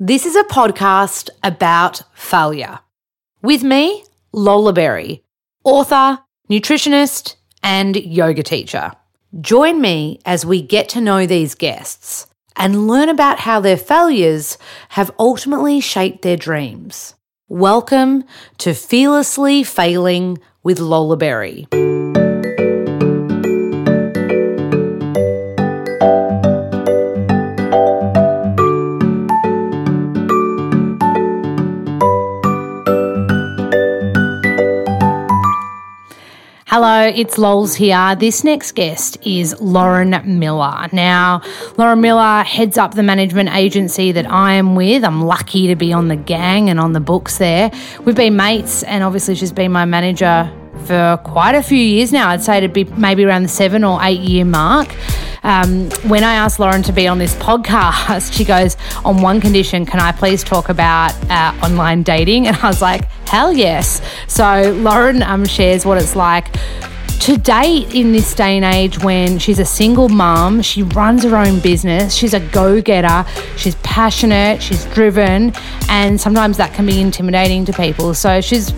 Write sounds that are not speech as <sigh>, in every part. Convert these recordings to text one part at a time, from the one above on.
This is a podcast about failure. With me, Lola Berry, author, nutritionist, and yoga teacher. Join me as we get to know these guests and learn about how their failures have ultimately shaped their dreams. Welcome to Fearlessly Failing with Lola Berry. Hello, it's Lols here. This next guest is Lauren Miller. Now, Lauren Miller heads up the management agency that I am with. I'm lucky to be on the gang and on the books there. We've been mates, and obviously, she's been my manager for quite a few years now. I'd say it'd be maybe around the seven or eight year mark. Um, when I asked Lauren to be on this podcast, she goes, On one condition, can I please talk about uh, online dating? And I was like, Hell yes. So Lauren um, shares what it's like to date in this day and age when she's a single mum, she runs her own business, she's a go getter, she's passionate, she's driven, and sometimes that can be intimidating to people. So she's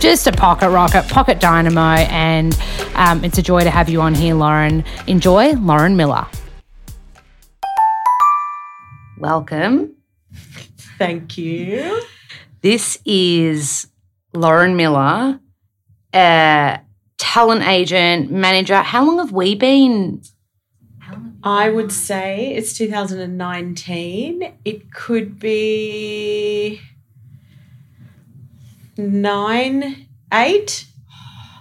just a pocket rocket, pocket dynamo, and um, it's a joy to have you on here, Lauren. Enjoy, Lauren Miller. Welcome. Thank you. This is Lauren Miller, a talent agent, manager. How long have we been? I would say it's 2019. It could be nine, eight.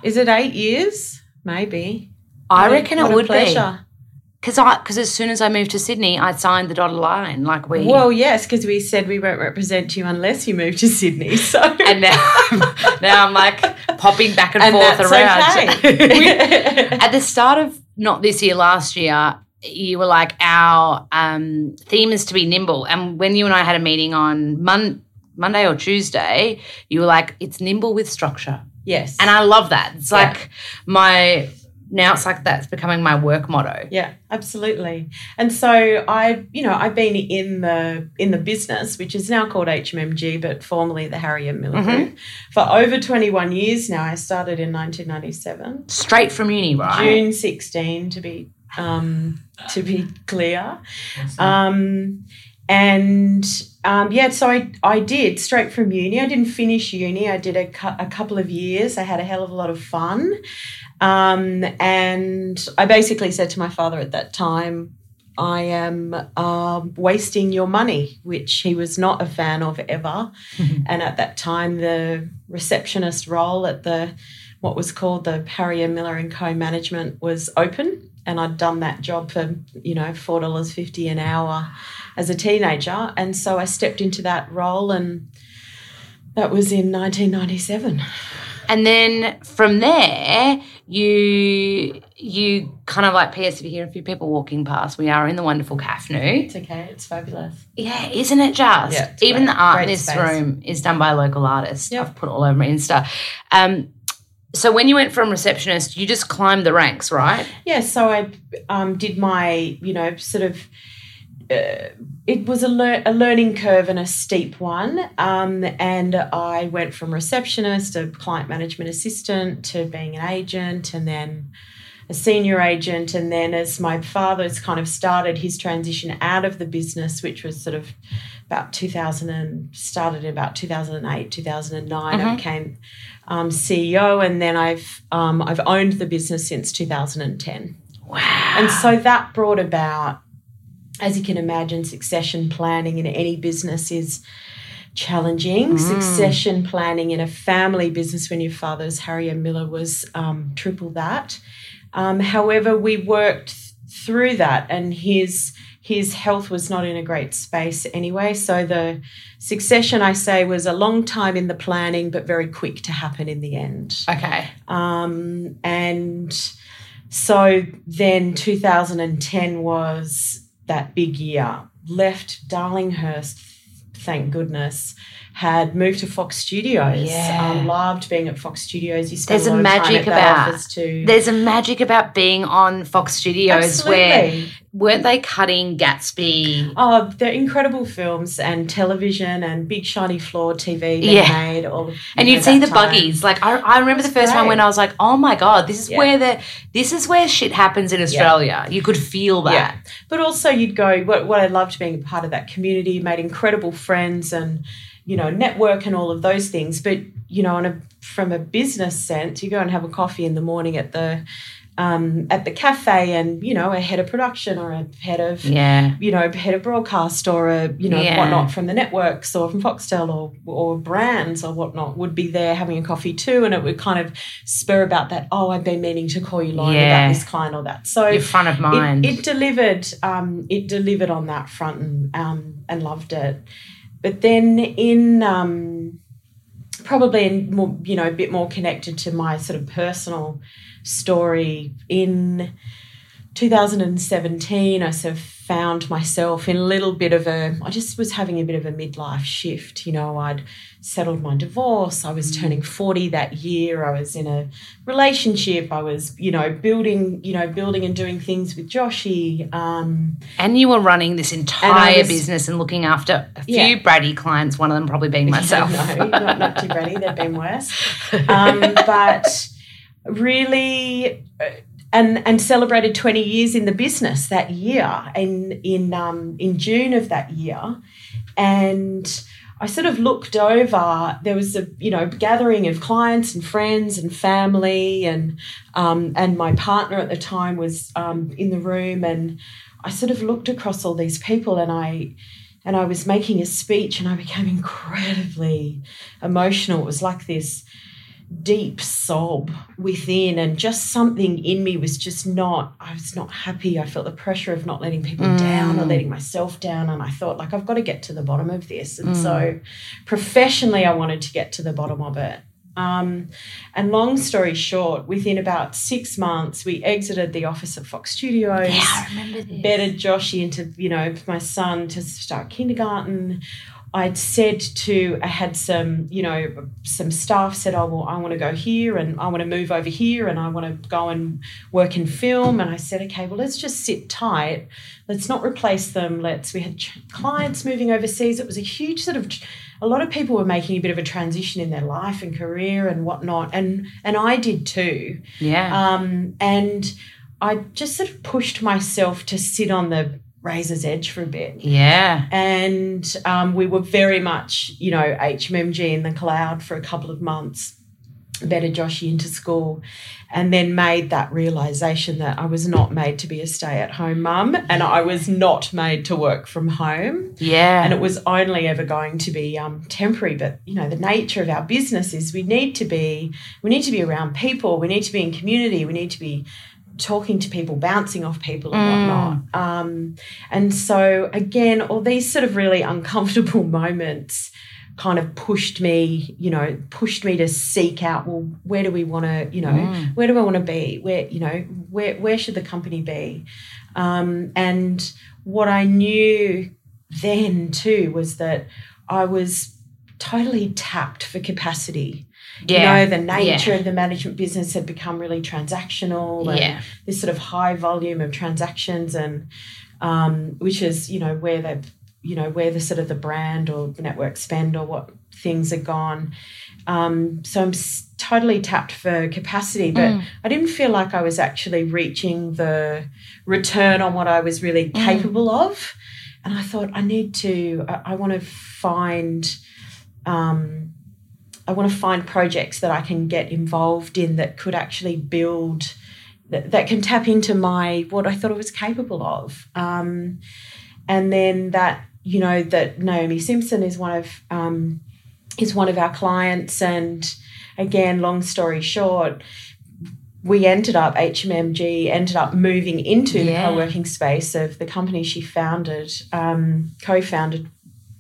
Is it eight years? Maybe. I What a- reckon it a would be. pleasure. Because I, because as soon as I moved to Sydney, I signed the dotted line. Like we, Well, yes, because we said we won't represent you unless you move to Sydney. <laughs> So and now, now I'm like popping back and, And forth that's around. okay. <laughs> <laughs> At the start of not this year, last year, you were like, our um, theme is to be nimble. And when you and I had a meeting on Mon- Monday or Tuesday, you were like, it's nimble with structure. yes, And I love that. It's Yeah. like my, now it's like that's becoming my work motto. Yeah, absolutely. And so I, you know, I've been in the in the business, which is now called HMMG, but formerly the Harry M. Miller Mhm. Group, for over 21 years now. I started in 1997, Straight from uni, right? June 16 to be um, to be clear. Um, and um, yeah, so I, I did straight from uni. I didn't finish uni. I did a, cou- a couple of years. I had a hell of a lot of fun. Um, and I basically said to my father at that time, I am um, wasting your money, which he was not a fan of ever. <laughs> And at that time, the receptionist role at the what was called the Harry M. Miller and Co. Management was open, and I'd done that job for you know four dollars fifty an hour as a teenager, and so I stepped into that role, and that was in nineteen ninety seven. And then from there, you you kind of like PS if you hear a few people walking past, we are in the wonderful Kafnu. It's okay. It's fabulous. Yeah, isn't it just? Yeah, Even great. the art in this space. room is done by a local artist. Yep. I've put all over my Insta. Um, so when you went from receptionist, you just climbed the ranks, right? Yeah, so I um, did my, you know, sort of. Uh, it was a, lear- a learning curve and a steep one. Um, and I went from receptionist to client management assistant to being an agent and then a senior agent. And then, as my father's kind of started his transition out of the business, which was sort of about 2000 and started in about 2008, 2009, I Mhm. became um, CEO. And then I've, um, I've owned the business since 2010. Wow. And so that brought about, as you can imagine, succession planning in any business is challenging. Mm. Succession planning in a family business when your father's Harry M. Miller was um, triple that. Um, however, we worked th- through that, and his his health was not in a great space anyway. So the succession, I say, was a long time in the planning, but very quick to happen in the end. okay. Um, and so then 2010 was that big year. Left Darlinghurst, thank goodness, had moved to Fox Studios. Yeah. Um, loved being at Fox Studios. You spend There's a a lot of time magic about- too. There's a magic about being on Fox Studios where weren't they cutting Gatsby? Oh, they're incredible films and television and big shiny floor TV they Yeah. made. All And you you'd know, see the time. buggies. Like I, I remember the first one great. when I was like, "Oh my god, this is Yeah. where the this is where shit happens in Australia." You could feel that. Yeah. But also, you'd go, what, what I loved being a part of that community, made incredible friends and, you know, network and all of those things. But, you know, on a, from a business sense, you go and have a coffee in the morning at the, um, at the cafe and, you know, a head of production or a head of, Yeah. you know, head of broadcast or a, you know, Yeah. whatnot from the networks or from Foxtel or, or brands or whatnot would be there having a coffee too. And it would kind of spur about that, oh, I've been meaning to call you, Lauren, Yeah. about this client or that. So, Your front of mind. it, it delivered. Um, it delivered on that front and um, and loved it. But then in um, probably in more, you know, a bit more connected to my sort of personal story in 2017, I sort of found myself in a little bit of a. I just was having a bit of a midlife shift. You know, I'd settled my divorce. I was turning 40 that year. I was in a relationship. I was, you know, building, you know, building and doing things with Joshy. Um, and you were running this entire was- business and looking after a few Yeah. Brady clients, one of them probably being <laughs> myself. no, <laughs> not, not too ready. They've been worse. Um, but really, uh, and and celebrated 20 years in the business that year in in um, in June of that year, and I sort of looked over. There was a you know gathering of clients and friends and family, and um, and my partner at the time was um, in the room, and I sort of looked across all these people, and I and I was making a speech, and I became incredibly emotional. It was like this deep sob within and just something in me was just not i was not happy. I felt the pressure of not letting people down or letting myself down and i thought like i've got to get to the bottom of this. And so professionally i wanted to get to the bottom of it. Um, and long story short within about six months we exited the office at fox studios. Yeah, I remember this. bedded Joshy into, you know, my son to start kindergarten. I'd said to, I had some, you know, some staff said, oh, well, I want to go here and I want to move over here and I want to go and work in film. And I said, okay, well, let's just sit tight. Let's not replace them. Let's, we had clients moving overseas. It was a huge sort of, a lot of people were making a bit of a transition in their life and career and whatnot. And, and I did too. Yeah. Um, and I just sort of pushed myself to sit on the razor's edge for a bit. yeah. And um, we were very much, you know, HMMG in the cloud for a couple of months, better Joshy into school, and then made that realization that I was not made to be a stay at home mum and I was not made to work from home Yeah. and it was only ever going to be um, temporary but you know the nature of our business is we need to be we need to be around people we need to be in community we need to be talking to people bouncing off people and whatnot. Um, and so again all these sort of really uncomfortable <laughs> moments kind of pushed me you know pushed me to seek out well where do we want to you know where do i want to be? Where you know where where should the company be? Um, and what i knew then too was that I was totally tapped for capacity. Yeah. You know, the nature Yeah. of the management business had become really transactional and Yeah. this sort of high volume of transactions and um, which is, you know, where the you know, where the sort of the brand or network spend or what things are gone. Um, so I'm totally tapped for capacity, but Mm. I didn't feel like I was actually reaching the return on what I was really Mm. capable of. And I thought I need to. I, I want to find. Um, I want to find projects that I can get involved in that could actually build. That, that can tap into my what I thought I was capable of. Um, and then that you know that Naomi Simons is one of um, is one of our clients, and again, long story short, we ended up HMMG ended up moving into Yeah. the co-working space of the company she founded, um, co-founded,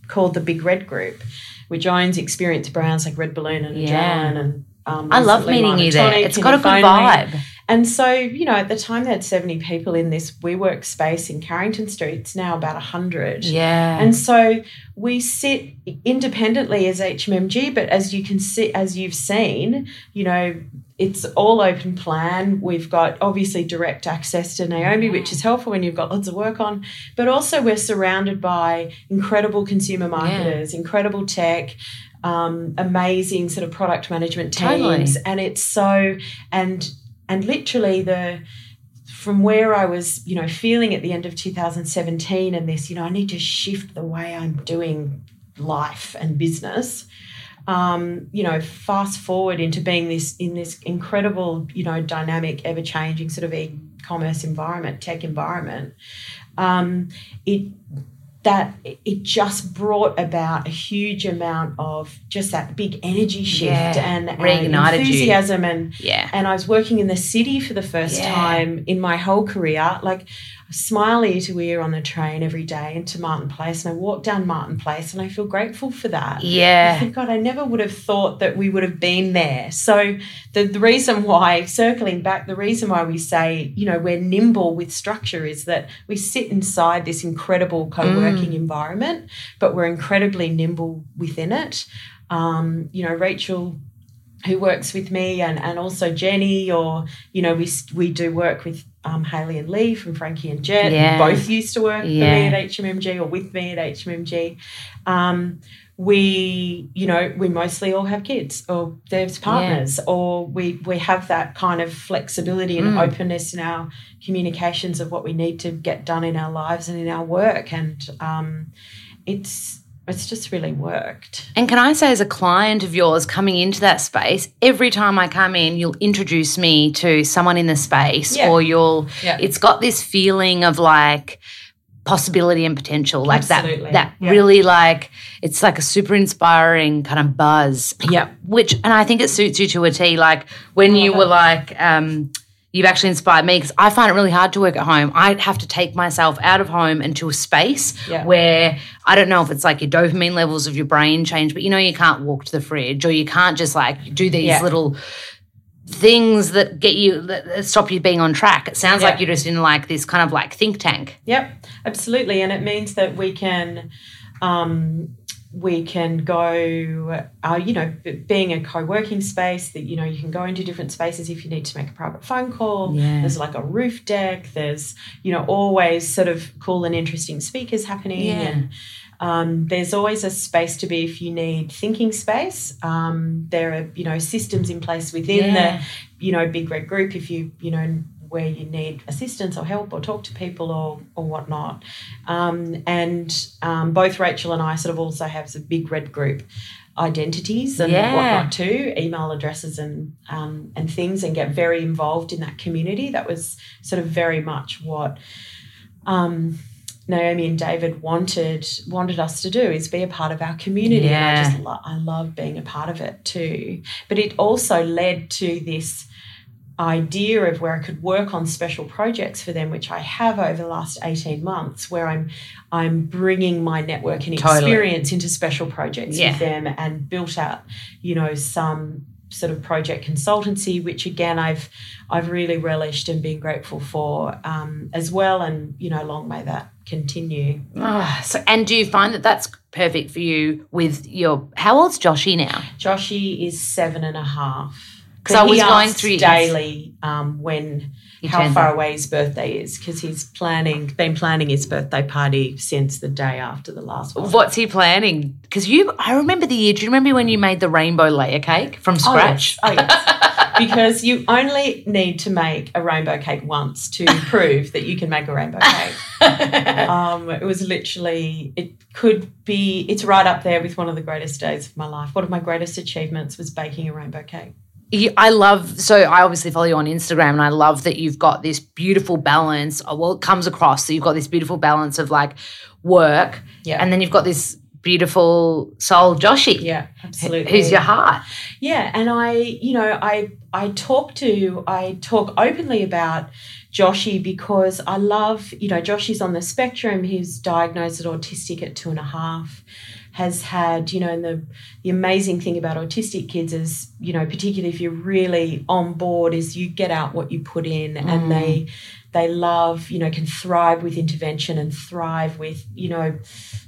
called the Big Red Group, which owns experience brands like Red Balloon and Yeah. And. Um, I love meeting you there. It's got a good vibe. And so, you know, at the time they had 70 people in this WeWork space in Carrington Street. It's now about 100. Yeah. And so we sit independently as HMMG, but as you can see, as you've seen, you know, it's all open plan. We've got obviously direct access to Naomi, which is helpful when you've got lots of work on. But also, we're surrounded by incredible consumer marketers, yeah. incredible tech, um, amazing sort of product management teams, totally. and it's so and and literally the from where I was, you know, feeling at the end of 2017 and this, you know, I need to shift the way I'm doing life and business um, you know, fast forward into being this in this incredible, you know, dynamic, ever changing sort of e-commerce environment, tech environment, um, it that it just brought about a huge amount of just that big energy shift yeah. and, and enthusiasm you. and yeah. and I was working in the city for the first yeah. time in my whole career. Like smile ear to ear on the train every day into Martin Place, and I walk down Martin Place, and I feel grateful for that. Yeah. I think, God, I never would have thought that we would have been there. So the, the reason why, circling back, the reason why we say, you know, we're nimble with structure is that we sit inside this incredible co-working mm. environment, but we're incredibly nimble within it. Um, you know, Rachel who works with me and, and also Jenny or you know we we do work with um, Haley and Lee from Frankie and Jet yeah. both used to work yeah. for me at HMMG or with me at HMMG um, we you know we mostly all have kids or there's partners yeah. or we we have that kind of flexibility and mm. openness in our communications of what we need to get done in our lives and in our work and um, it's it's just really worked. And can I say, as a client of yours coming into that space, every time I come in, you'll introduce me to someone in the space, yeah. or you'll, yeah. it's got this feeling of like, possibility and potential like Absolutely. that that really like it's like a super inspiring kind of buzz yeah which and i think it suits you to a t like when you were like um you've actually inspired me because I find it really hard to work at home. I have to take myself out of home into a space yeah. where I don't know if it's like your dopamine levels of your brain change, but you know, you can't walk to the fridge or you can't just like do these yeah. little things that get you that stop you being on track. It sounds yeah. like you're just in like this kind of like think tank. Yep, absolutely. And it means that we can um we can go, uh, you know, being a co working space that, you know, you can go into different spaces if you need to make a private phone call. Yeah. There's like a roof deck. There's, you know, always sort of cool and interesting speakers happening. Yeah. And um, there's always a space to be if you need thinking space. Um, there are, you know, systems in place within yeah. the, you know, big red group if you, you know, where you need assistance or help or talk to people or or whatnot. Um, and um, both Rachel and I sort of also have some big red group identities and yeah. whatnot too, email addresses and um, and things, and get very involved in that community. That was sort of very much what. Um, Naomi and David wanted wanted us to do is be a part of our community. Yeah. And I just lo- I love being a part of it too. But it also led to this idea of where I could work on special projects for them, which I have over the last 18 months, where I'm I'm bringing my networking totally. experience into special projects yeah. with them and built out, you know, some sort of project consultancy, which again I've I've really relished and been grateful for um, as well. And you know, long may that continue. Oh, so, and do you find that that's perfect for you with your? How old's Joshy now? Joshy is seven and a half. Because I was going through daily um, when he how far away his birthday is because he's planning been planning his birthday party since the day after the last one. What's he planning? Because you, I remember the year. Do you remember when you made the rainbow layer cake from scratch? Oh yes, oh, yes. <laughs> because you only need to make a rainbow cake once to <laughs> prove that you can make a rainbow cake. <laughs> um, it was literally it could be it's right up there with one of the greatest days of my life. One of my greatest achievements was baking a rainbow cake. I love so I obviously follow you on Instagram and I love that you've got this beautiful balance. Uh, well, it comes across so you've got this beautiful balance of like work, yeah, and then you've got this beautiful soul Joshy, yeah, absolutely, who's your heart, yeah. And I, you know, I I talk to I talk openly about Joshy because I love, you know, Joshy's on the spectrum. He's diagnosed as autistic at two and a half has had, you know, and the, the amazing thing about autistic kids is, you know, particularly if you're really on board, is you get out what you put in mm. and they they love, you know, can thrive with intervention and thrive with, you know,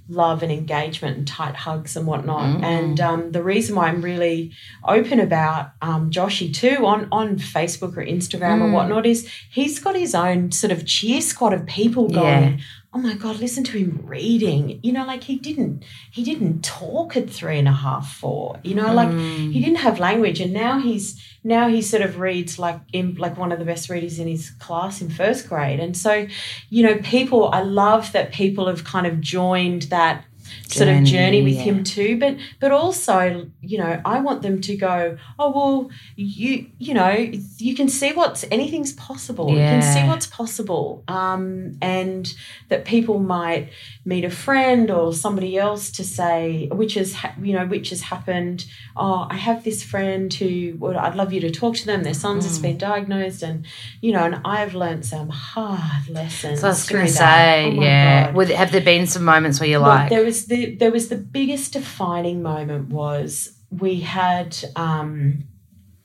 love and engagement and tight hugs and whatnot. Mm. And um, the reason why I'm really open about um, Joshy too on, on Facebook or Instagram mm. or whatnot is he's got his own sort of cheer squad of people going, yeah oh my god listen to him reading. You know like he didn't he didn't talk at three and a half four. You know like mm. he didn't have language and now he's now he sort of reads like in like one of the best readers in his class in first grade. And so you know people i love that people have kind of joined that sort of journey with yeah. him too. But but also you know i want them to go oh well you you know you can see what's anything's possible. Yeah. you can see what's possible. Um, and that people might meet a friend or somebody else to say which has you know which has happened oh i have this friend who would i'd love you to talk to them. Their son's mm. has been diagnosed and you know and i've learned some hard lessons. So i was going to say oh yeah. Would, have there been some moments where you're well, like there was the there was the biggest defining moment was we had um,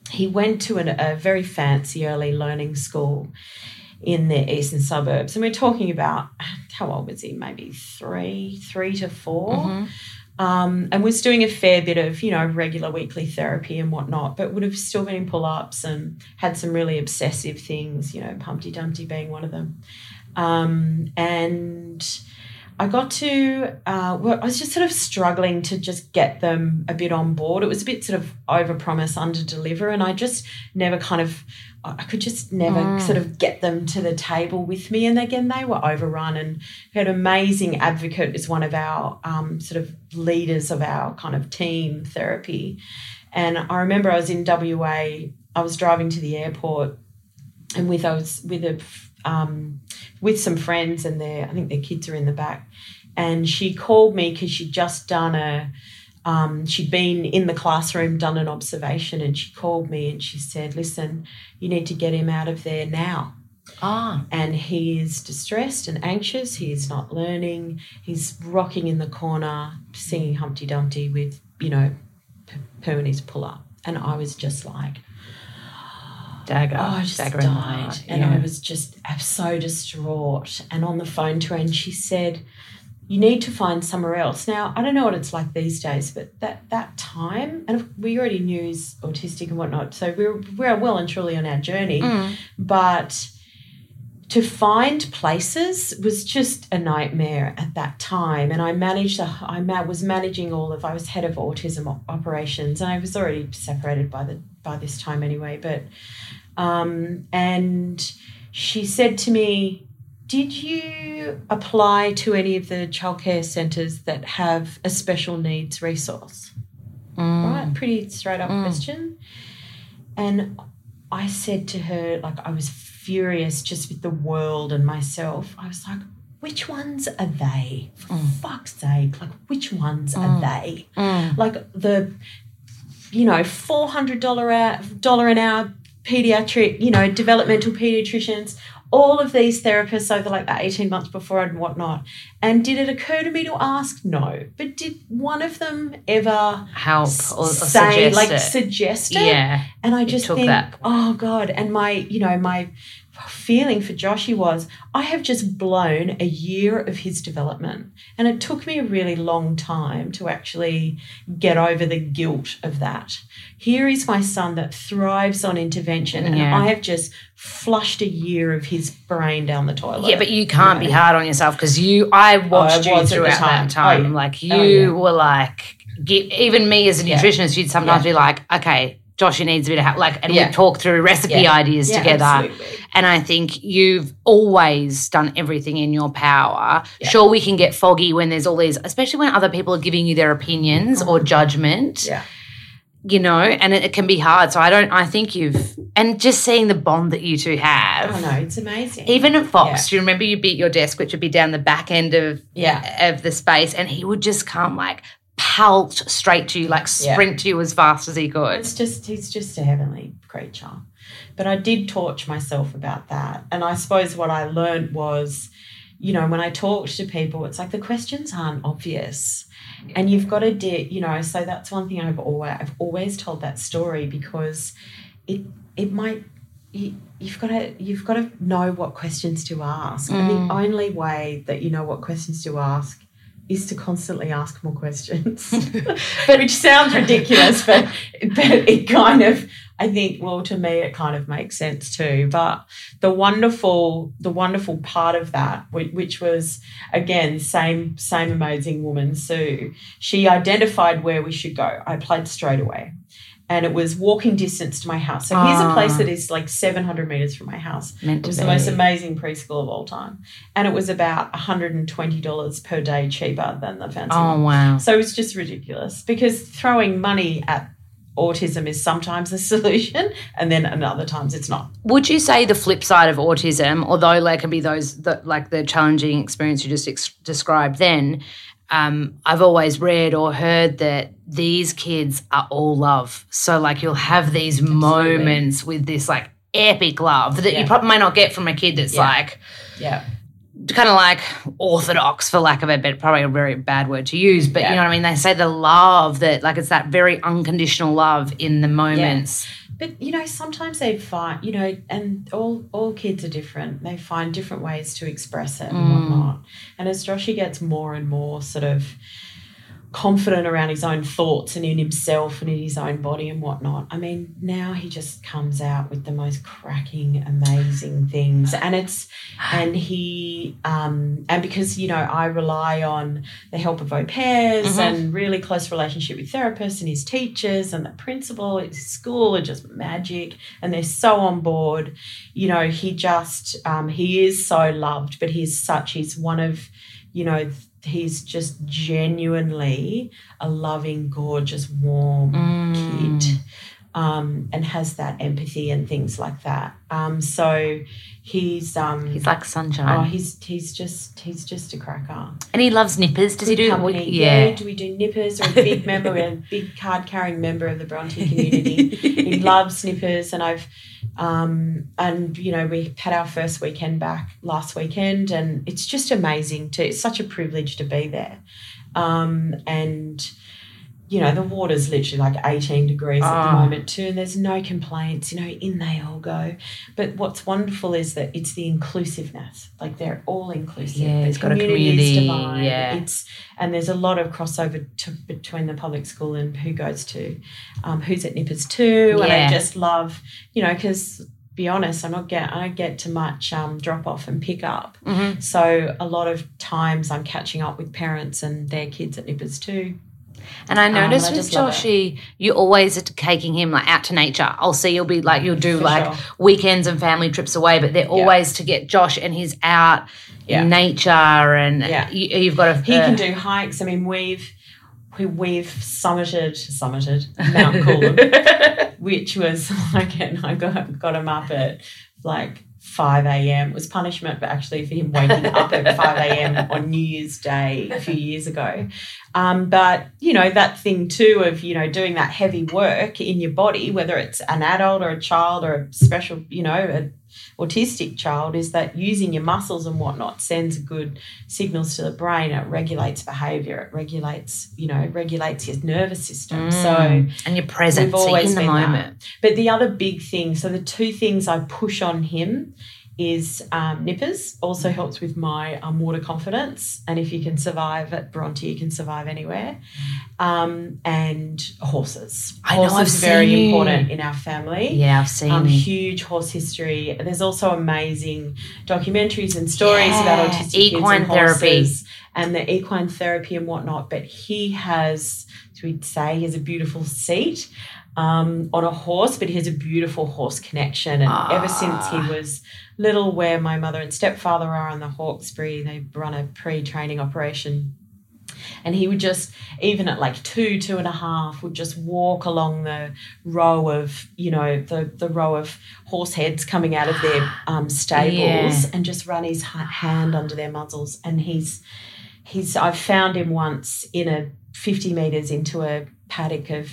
he went to an, a very fancy early learning school in the eastern suburbs and we're talking about how old was he maybe three three to 4 mm-hmm. Um, and was doing a fair bit of, you know, regular weekly therapy and whatnot, but would have still been in pull ups and had some really obsessive things, you know, Humpty Dumpty being one of them. Um, and I got to, uh, I was just sort of struggling to just get them a bit on board. It was a bit sort of over promise, under deliver. And I just never kind of, I could just never mm. sort of get them to the table with me. And again, they were overrun. And we had an amazing advocate is one of our um, sort of leaders of our kind of team therapy. And I remember I was in WA, I was driving to the airport and with I was with a um, with some friends and their I think their kids are in the back, and she called me because she'd just done a um, she'd been in the classroom done an observation and she called me and she said listen you need to get him out of there now Ah. And he is distressed and anxious. He is not learning. He's rocking in the corner, singing Humpty Dumpty with, you know, Pooh and his pull up. And I was just like, dagger. Oh, I just dagger died. And yeah. I was just so distraught. And on the phone to her, and she said, you need to find somewhere else. Now, I don't know what it's like these days, but that that time, and we already knew he's autistic and whatnot, so we're we're well and truly on our journey. Mm. But to find places was just a nightmare at that time. And I managed, a, I was managing all of, I was head of autism operations, and I was already separated by the by this time anyway. But um, and she said to me, Did you apply to any of the childcare centres that have a special needs resource? Mm. Right? Pretty straight up mm. question. And I said to her, like, I was furious just with the world and myself. I was like, which ones are they? For mm. fuck's sake, like, which ones are mm. they? Mm. Like, the, you know, $400 an hour pediatric, you know, developmental pediatricians, all of these therapists over like the 18 months before and whatnot. And did it occur to me to ask? No. But did one of them ever help or, or say, suggest like, it? suggest it? Yeah. And I just think, that. oh God. And my, you know, my feeling for Joshy was I have just blown a year of his development. And it took me a really long time to actually get over the guilt of that. Here is my son that thrives on intervention, and Yeah. I have just flushed a year of his brain down the toilet. Yeah, but you can't be hard on yourself because you. I watched I you was at the throughout time. that time. Oh, yeah. Like you Oh, yeah. were like, even me as a nutritionist, you'd sometimes be like, okay, Joshua needs a bit of help. Like, and Yeah. we'd talk through recipe Yeah. ideas Yeah, together. absolutely. And I think you've always done everything in your power. Sure, we can get foggy when there's all these, especially when other people are giving you their opinions or judgment Mm-hmm. Yeah. you know, and it, it can be hard. So I don't, I think you've, and just seeing the bond that you two have. Oh no, it's amazing. Even at Fox, do you remember you beat your desk, which would be down the back end of Yeah. of the space, and he would just come like pelt straight to you, like Yeah. sprint to you as fast as he could. It's just he's just a heavenly creature. But I did torch myself about that. And I suppose what I learned was, you know, when I talked to people, it's like the questions aren't obvious. And you've got to di- you know, so that's one thing I've always I've always told that story because it it might you, you've got to you've got to know what questions to ask, and the mm. only way that you know what questions to ask is to constantly ask more questions, <laughs> which sounds ridiculous, but but it kind of I think well to me it kind of makes sense too. But the wonderful the wonderful part of that, which, was again same same amazing woman Sue, she identified where we should go. I applied straight away and it was walking distance to my house. So here's a place Ah. that is like 700 meters from my house. Meant It was be. the most amazing preschool of all time. And it was about $120 per day cheaper than the fancy Oh one. wow. So it's just ridiculous because throwing money at autism is sometimes a <laughs> solution and then at other times it's not. Would you say the flip side of autism, although there can be those the, like the challenging experience you just ex- described, then um, I've always read or heard that these kids are all love. So like you'll have these moments with this like epic love that you probably might not get from a kid that's Yeah. like Yeah. kind of like orthodox for lack of a bit probably a very bad word to use but you know what i mean they say the love that like it's that very unconditional love in the moments But you know, sometimes they find, you know, and all all kids are different. They find different ways to express it and Mm. whatnot. And as Joshy gets more and more sort of confident around his own thoughts and in himself and in his own body and whatnot, I mean, now he just comes out with the most cracking, amazing things. And it's and he um and because you know I rely on the help of au pairs Mhm. and really close relationship with therapists and his teachers and the principal at his school are just magic and they're so on board you know he just um, he is so loved but he's such he's one of you know he's just genuinely a loving gorgeous warm Mm. kid um, and has that empathy and things like that um, so he's um he's like sunshine. Oh, he's he's just he's just a cracker. and he loves nippers does he do company. yeah Do we do nippers? Or a big member, we're a big card carrying member of the Bronte community. <laughs> he loves nippers, and I've um and you know we had our first weekend back last weekend, and it's just amazing to. It's such a privilege to be there, um and. You know, the water's literally like 18 degrees at the Ah. moment, too, and there's no complaints. You know, in they all go. But what's wonderful is that it's the inclusiveness. Like they're all inclusive. Yeah, The it's got a community, divine. yeah. It's and there's a lot of crossover to, between the public school and who goes to, um, who's at Nippers too. And I just love, you know, because be honest, I'm not get I don't get to much um, drop off and pick up. Mhm. So a lot of times I'm catching up with parents and their kids at Nippers too. And I Um, noticed I with just love it. Joshy, you always are taking him like out to nature. I'll see you'll be like you'll do For like sure. weekends and family trips away, but they're always to get Josh and he's out Yeah. in nature and Yeah. you, you've got a He uh, can do hikes. I mean, we've we, we've summited summited Mount Coolum, <laughs> which was <laughs> like, and I got got him up at like five a.m. Was punishment, but actually for him waking up at <laughs> five a.m. on New Year's Day a few years ago. Um, but you know that thing too of you know doing that heavy work in your body, whether it's an adult or a child or a special, you know, a autistic child, is that using your muscles and whatnot sends good signals to the brain. It regulates behavior. It regulates, you know, regulates your nervous system. So, Mm. and you're present We've so you're always in the been that. moment. but the other big thing, so the two things I push on him is um, nippers. Also helps with my um, water confidence, and if you can survive at Bronte, you can survive anywhere. Um, and horses. I know, horses I've are very seen important in our family Yeah, I've seen um, huge horse history. There's also amazing documentaries and stories Yeah, about autistic equine kids and therapy. horses and the equine therapy and whatnot. But he has, as we'd say, he has a beautiful seat um, on a horse, but he has a beautiful horse connection. And ever since he Ah. was little, where my mother and stepfather are on the Hawkesbury, they run a pre-training operation and he would just even at like two two and a half would just walk along the row of you know the the row of horse heads coming out of their <gasps> um, stables Yeah. and just run his hand under their muzzles and he's he's i found him once in a 50 meters into a paddock of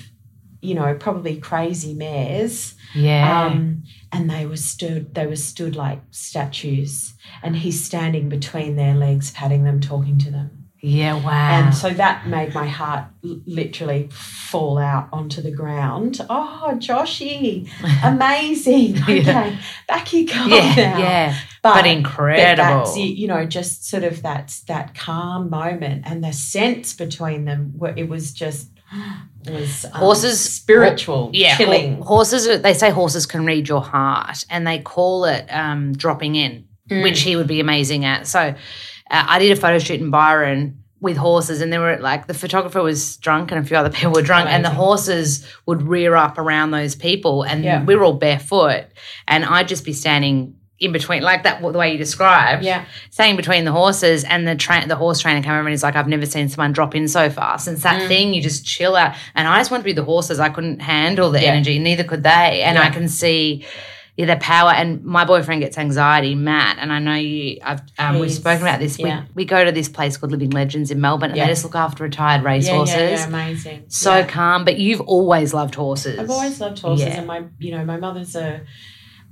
you know probably crazy mares Yeah. um, and they were stood they were stood like statues and he's standing between their legs patting them talking to them Yeah, wow. And so that made my heart l- literally fall out onto the ground. Oh, Joshy, <laughs> amazing. Yeah. Okay, back you go yeah, now. yeah. But, But but incredible. that's, you know, just sort of that, that calm moment and the sense between them, where it was just, was um, Horses- spiritual, yeah, chilling. horses they say horses can read your heart, and they call it um, dropping in, Mm. which he would be amazing at. So, uh, I did a photo shoot in Byron with horses, and there were like the photographer was drunk, and a few other <laughs> people were drunk, and the horses would rear up around those people, and Yeah. we were all barefoot, and I'd just be standing. In between, like that, the way you described, Yeah. standing between the horses, and the train, the horse trainer came over and he's like, "I've never seen someone drop in so fast." since that Mm. thing you just chill out. And I just wanted to be the horses. I couldn't handle the Yeah. energy, neither could they. And Yeah. I can see yeah, their power. And my boyfriend gets anxiety, Matt, and I know you. I've um, we've spoken about this. yeah. We we go to this place called Living Legends in Melbourne, and Yeah. they just look after retired Yeah, racehorses. yeah, yeah, amazing. So Yeah. calm, but you've always loved horses. I've always loved horses, Yeah. and my you know my mother's a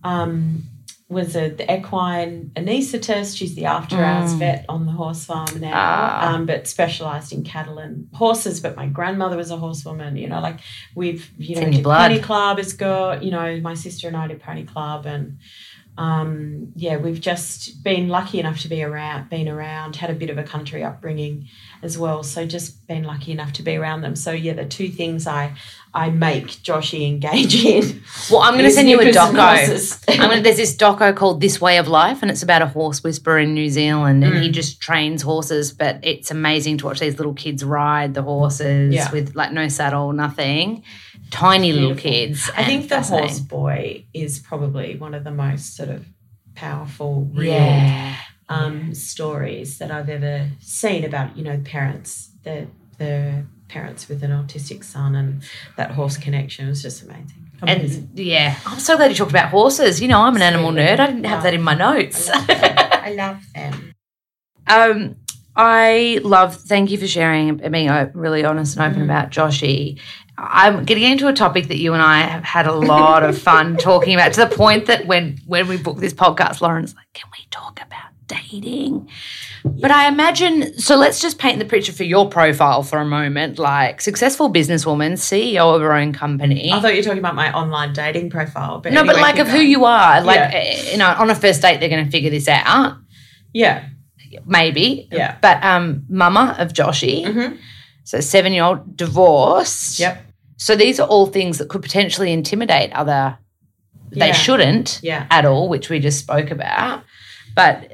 um, was a the equine anaesthetist. She's the after hours Mm. vet on the horse farm now, Ah. um, but specialised in cattle and horses. But my grandmother was a horsewoman. You know, like we've you It's know did blood. pony club has got you know my sister and I did pony club and. Um, yeah, we've just been lucky enough to be around, been around, had a bit of a country upbringing as well. So just been lucky enough to be around them. So yeah, the two things I I make Joshy engage <laughs> in. Well, I'm going to send you a doco. I'm gonna, there's this doco called This Way of Life, and it's about a horse whisperer in New Zealand, and he Mm. just trains horses. But it's amazing to watch these little kids ride the horses Yeah. with like no saddle, nothing. Tiny little kids. I think the horse boy is probably one of the most sort of powerful, real Yeah. um, stories that I've ever seen about you know parents the the parents with an autistic son and that horse connection was just amazing. Amazing. And yeah, I'm so glad you talked about horses. You know, I'm an animal nerd. I didn't have that in my notes. I love them. I love them. Um, I love. Thank you for sharing and being uh, really honest and open Mm. about Joshy. I'm getting into a topic that you and I have had a lot of fun <laughs> talking about to the point that when when we booked this podcast, Lauren's like, "Can we talk about dating?" But I imagine. So let's just paint the picture for your profile for a moment. Like successful businesswoman, CEO of her own company. I thought you were talking about my online dating profile, but no, but like of who you are. Like Yeah. eh, you know, on a first date, they're going to figure this out. Yeah, Maybe. Yeah. But um, mama of Joshy. Mhm. So seven year old divorced. Yep. So these are all things that could potentially intimidate other. They Yeah. shouldn't yeah. at all, which we just spoke about. But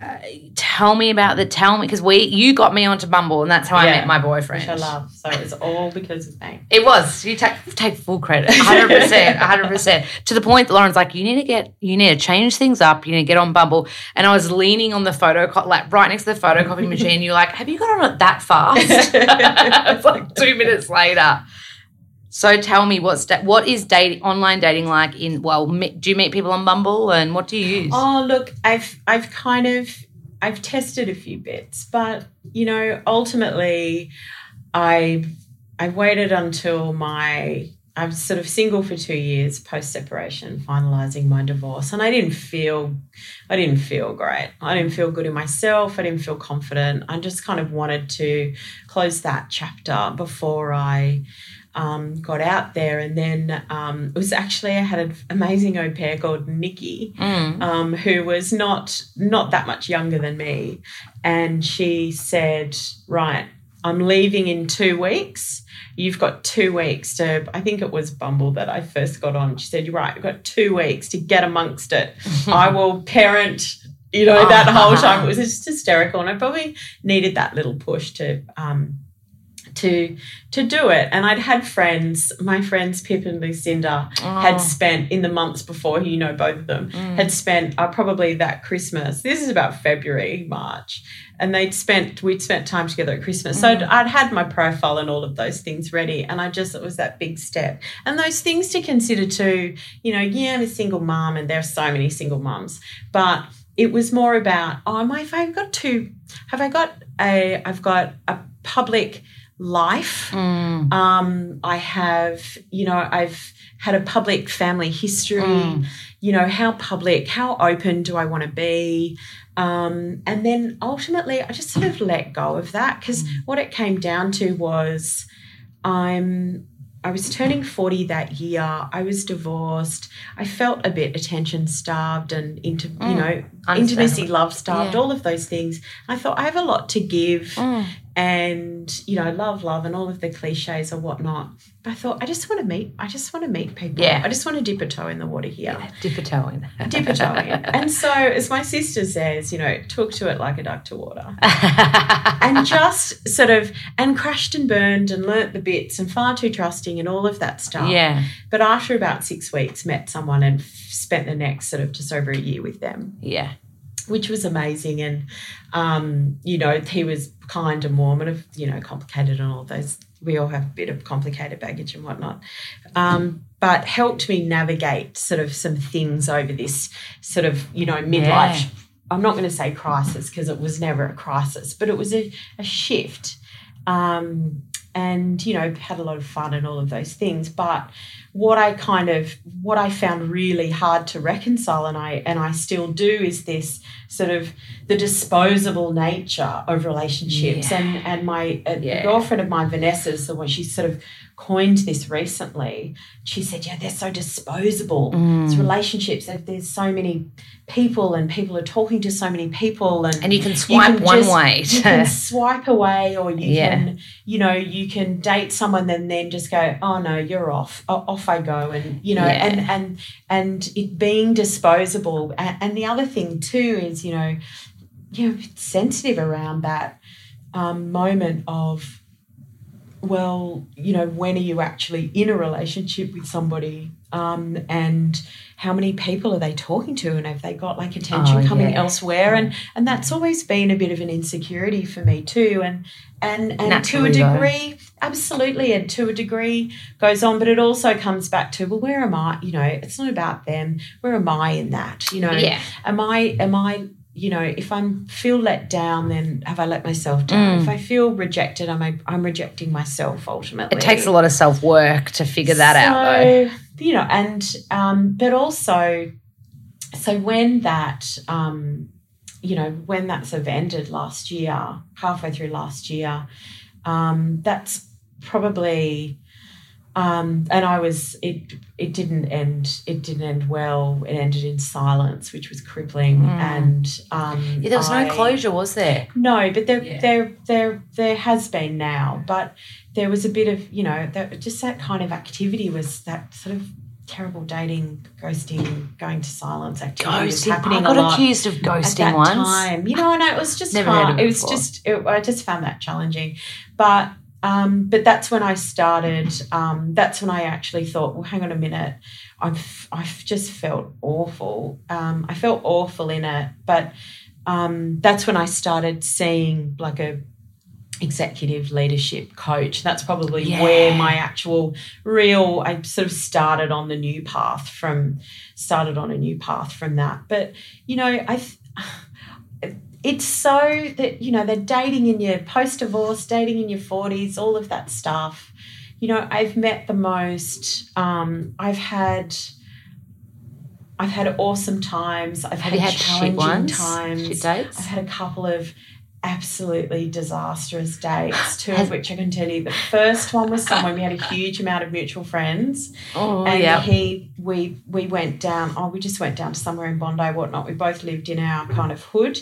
uh, tell me about the tell me because we you got me onto Bumble and that's how I met my boyfriend. Which I love. So it's all because of me. It was. You take take full credit. <laughs> 100%. 100%. To the point that Lauren's like, you need to get, you need to change things up. You need to get on Bumble. And I was leaning on the photo, like right next to the photocopy machine. You're like, have you got on it that fast? <laughs> it's like two minutes later. So tell me, what's da- what is dating online dating like? In well, me, do you meet people on Bumble and what do you use? Oh, look, I've I've kind of I've tested a few bits, but you know, ultimately, I I waited until my I was sort of single for two years post separation, finalizing my divorce, and I didn't feel I didn't feel great. I didn't feel good in myself. I didn't feel confident. I just kind of wanted to close that chapter before I um, got out there. And then um, it was actually I had an amazing au pair called Nikki, Mm. um, who was not not that much younger than me, and she said, "Right, I'm leaving in two weeks. You've got two weeks to." I think it was Bumble that I first got on. She said, "You're right. You've got two weeks to get amongst it. <laughs> I will parent." You know that whole time it <laughs> was just hysterical, and I probably needed that little push to um, to to do it. And I'd had friends, my friends Pip and Lucinda, had Oh. spent in the months before, you know, both of them Mm. had spent uh, probably that Christmas. This is about February, March, and they'd spent we'd spent time together at Christmas. So I'd, Mm. I'd had my profile and all of those things ready, and I just it was that big step. And those things to consider too. You know, yeah, I'm a single mom, and there are so many single moms, but it was more about oh, my if I've got two, have I got a I've got a public life. Mm. Um, I have, you know, I've had a public family history. Mm. You know, how public, how open do I want to be? Um, and then ultimately, I just sort of let go of that because Mm. what it came down to was I'm I was turning 40 that year. I was divorced. I felt a bit attention starved and into, you Mm. know. Intimacy love starved, Yeah. all of those things. I thought I have a lot to give Mm. and, you know, love, love and all of the cliches or whatnot. But I thought I just want to meet I just want to meet people. Yeah. I just want to dip a toe in the water here. Dip a toe in. <laughs> Dip a toe in. And so as my sister says, you know, took to it like a duck to water <laughs> and just sort of and crashed and burned and learnt the bits and far too trusting and all of that stuff. yeah. But after about six weeks, met someone and spent the next sort of just over a year with them, Yeah. which was amazing. And um, you know, he was kind and warm and you know complicated and all those. We all have a bit of complicated baggage and whatnot. Um, but helped me navigate sort of some things over this sort of you know midlife Yeah. I'm not going to say crisis because it was never a crisis, but it was a, a shift. Um, and, you know, had a lot of fun and all of those things. But what I kind of, what I found really hard to reconcile and I, and I still do is this sort of the disposable nature of relationships. Yeah. And, and my Yeah. girlfriend of mine, Vanessa, so when she sort of coined this recently, she said, yeah, they're so disposable. It's Mm. relationships. There- There's so many people and people are talking to so many people and And you can swipe can one just- way. you can swipe away or you Yeah. can you know you can date someone and then just go oh no you're off O- off i go and you know Yeah. and and and it being disposable and, and the other thing too is you know you know sensitive around that um, moment of well you know when are you actually in a relationship with somebody um, and how many people are they talking to and have they got like attention Oh, coming yeah. elsewhere and and that's always been a bit of an insecurity for me too and and and to a degree though. Absolutely and to a degree goes on but it also comes back to well where am i you know it's not about them where am i in that you know yeah. am i am i you know if i'm feel let down then have i let myself down Mm. if i feel rejected i'm I, i'm rejecting myself ultimately It takes a lot of self work to figure that out, though. you know and um but also so when that um you know when that's ended last year halfway through last year um that's probably um and i was it it didn't end it didn't end well it ended in silence which was crippling Mm. and um Yeah, there was I- no closure, was there? no, but there, Yeah. there, there, there has been now. But there was a bit of, you know, that, just that kind of activity was that sort of terrible dating, ghosting, going to silence activity was Ghosting. happening I got a lot accused of at ghosting that once. time. You know, and it was just Never heard hard. of it It was just, it, I just found that challenging. But, um, but that's when I started. Um, that's when I actually thought, well, hang on a minute. I've, I've just felt awful. Um, I felt awful in it, but um, that's when I started seeing like a executive leadership coach. That's probably Yeah. where my actual real I sort of started on the new path from started on a new path from that. But you know, I <sighs> it's so that you know they're dating in your post divorce, dating in your forties, all of that stuff. You know, I've met the most. Um, I've had. I've had awesome times. I've had, had challenging times. Dates? I've had a couple of absolutely disastrous dates, two of which I can tell you. The first one was someone we had a huge amount of mutual friends, Oh, and yeah. he we we went down. Oh, we just went down to somewhere in Bondi, whatnot. We both lived in our kind of hood,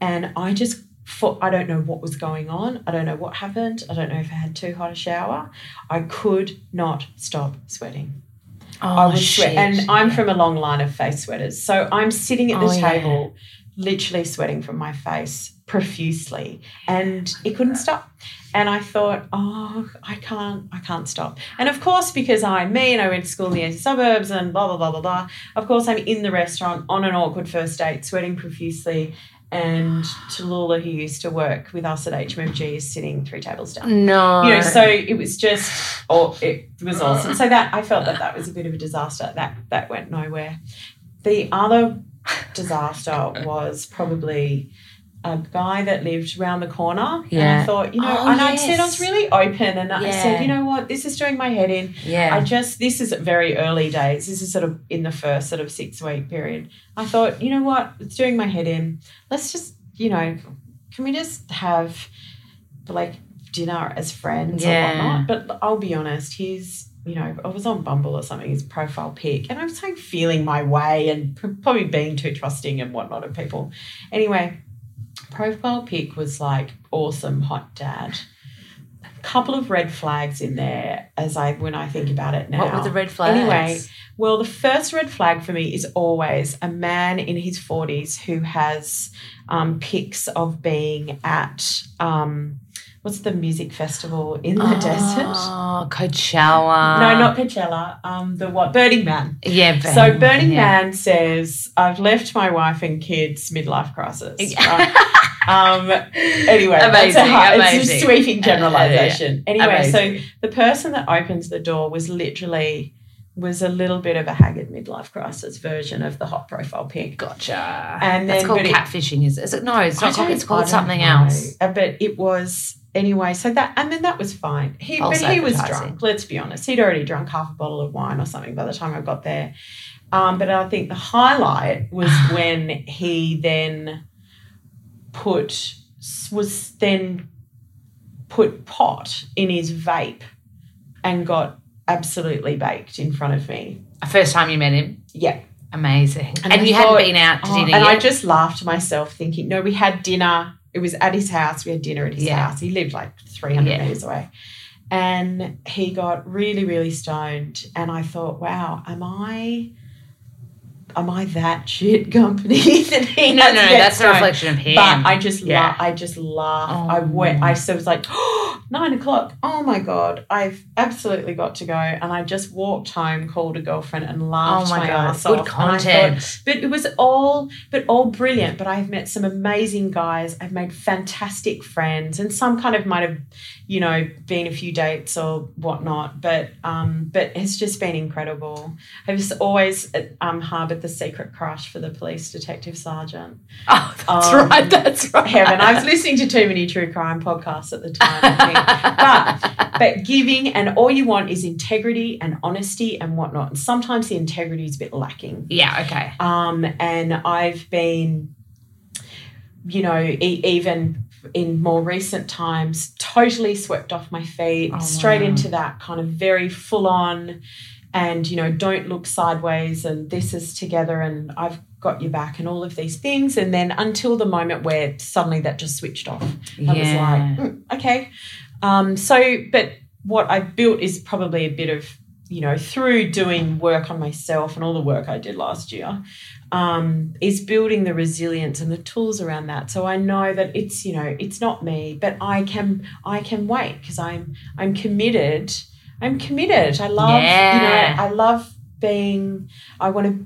and I just. For, I don't know what was going on. I don't know what happened. I don't know if I had too hot a shower. I could not stop sweating. Oh, I was sweat, and I'm from a long line of face sweaters, so I'm sitting at the Oh, yeah. table, literally sweating from my face profusely, and it couldn't stop. And I thought, oh, I can't, I can't stop. And of course, because I'm me and I went to school in the suburbs and blah blah blah blah blah. Of course, I'm in the restaurant on an awkward first date, sweating profusely. And Tallulah, who used to work with us at HMMG, is sitting three tables down No. you know so it was just oh it was awesome so that i felt that that was a bit of a disaster that that went nowhere the other disaster <laughs> was probably a guy that lived round the corner. And I thought, you know, Oh, and I said I was really open and I said, you know what, this is doing my head in. Yeah. I just this is very early days. This is sort of in the first sort of six week period. I thought, you know what, it's doing my head in. Let's just, you know, can we just have like dinner as friends Yeah. or whatnot? But I'll be honest, he's you know, I was on Bumble or something, his profile pic, and I was like feeling my way and probably being too trusting and whatnot of people. Anyway, profile pic was like awesome hot dad. A couple of red flags in there as I when I think about it now. what were the red flags? Anyway, well, the first red flag for me is always a man in his 40s who has um, pics of being at, um, what's the music festival in the desert? Oh, Coachella. No, not Coachella. Um, the what? Burning Man. Yeah. So Burning yeah. Man says, "I've left my wife and kids midlife crisis." Yeah. Right? um, anyway, that's a Amazing, It's a sweeping generalization. Anyway, Amazing. so the person that opens the door was literally was a little bit of a haggard midlife crisis version of the hot profile pic. Gotcha. And That's then- called but it- catfishing, is it? Is it? No, it's I not called. It's called something know. else. Uh, But it was anyway. So that and then that was fine. He False but he was drunk. Let's be honest. He'd already drunk half a bottle of wine or something by the time I got there. Um, but I think the highlight was <sighs> when he then put was then put pot in his vape and got absolutely baked in front of me. First time you met him. Yeah. Amazing. And And, you thought- hadn't been out to Oh, dinner and yet. I just laughed to myself, thinking, no, we had dinner. It was at his house. We had dinner at his Yeah. house. He lived like 300 Yeah. meters away. And he got really, really stoned. And I thought, wow, am I. Am I that shit company <laughs> that he no, no, no. That's a reflection of him. But I just Yeah. la- I just laughed. Oh. I went. I so was like, <gasps> nine o'clock. Oh my god! I've absolutely got to go. And I just walked home, called a girlfriend, and laughed oh laughed my god, ass good off. I thought, content. but it was all, but all brilliant. But I've met some amazing guys. I've made fantastic friends, and some kind of might have, you know, been a few dates or whatnot. But um, but it's just been incredible. I've just always um harbored the secret crush for the police detective sergeant. Oh, that's um, right. That's right. Heaven, I was listening to too many true crime podcasts at the time. I think. but but giving and all you want is integrity and honesty and whatnot. And sometimes the integrity is a bit lacking. yeah. Okay. Um, and I've been, you know, e- even in more recent times, totally swept off my feet, Oh, straight wow. into that kind of very full on, and you know, don't look sideways, and this is together, and I've got your back, and all of these things, and then until the moment where suddenly that just switched off. I was like, "Mm, okay. Um, so, but what I built is probably a bit of, you know, through doing work on myself and all the work I did last year, um, is building the resilience and the tools around that. So I know that it's, you know, it's not me, but I can, I can wait because I'm, I'm committed. I'm committed. I love, Yeah. you know, I love being. I want to.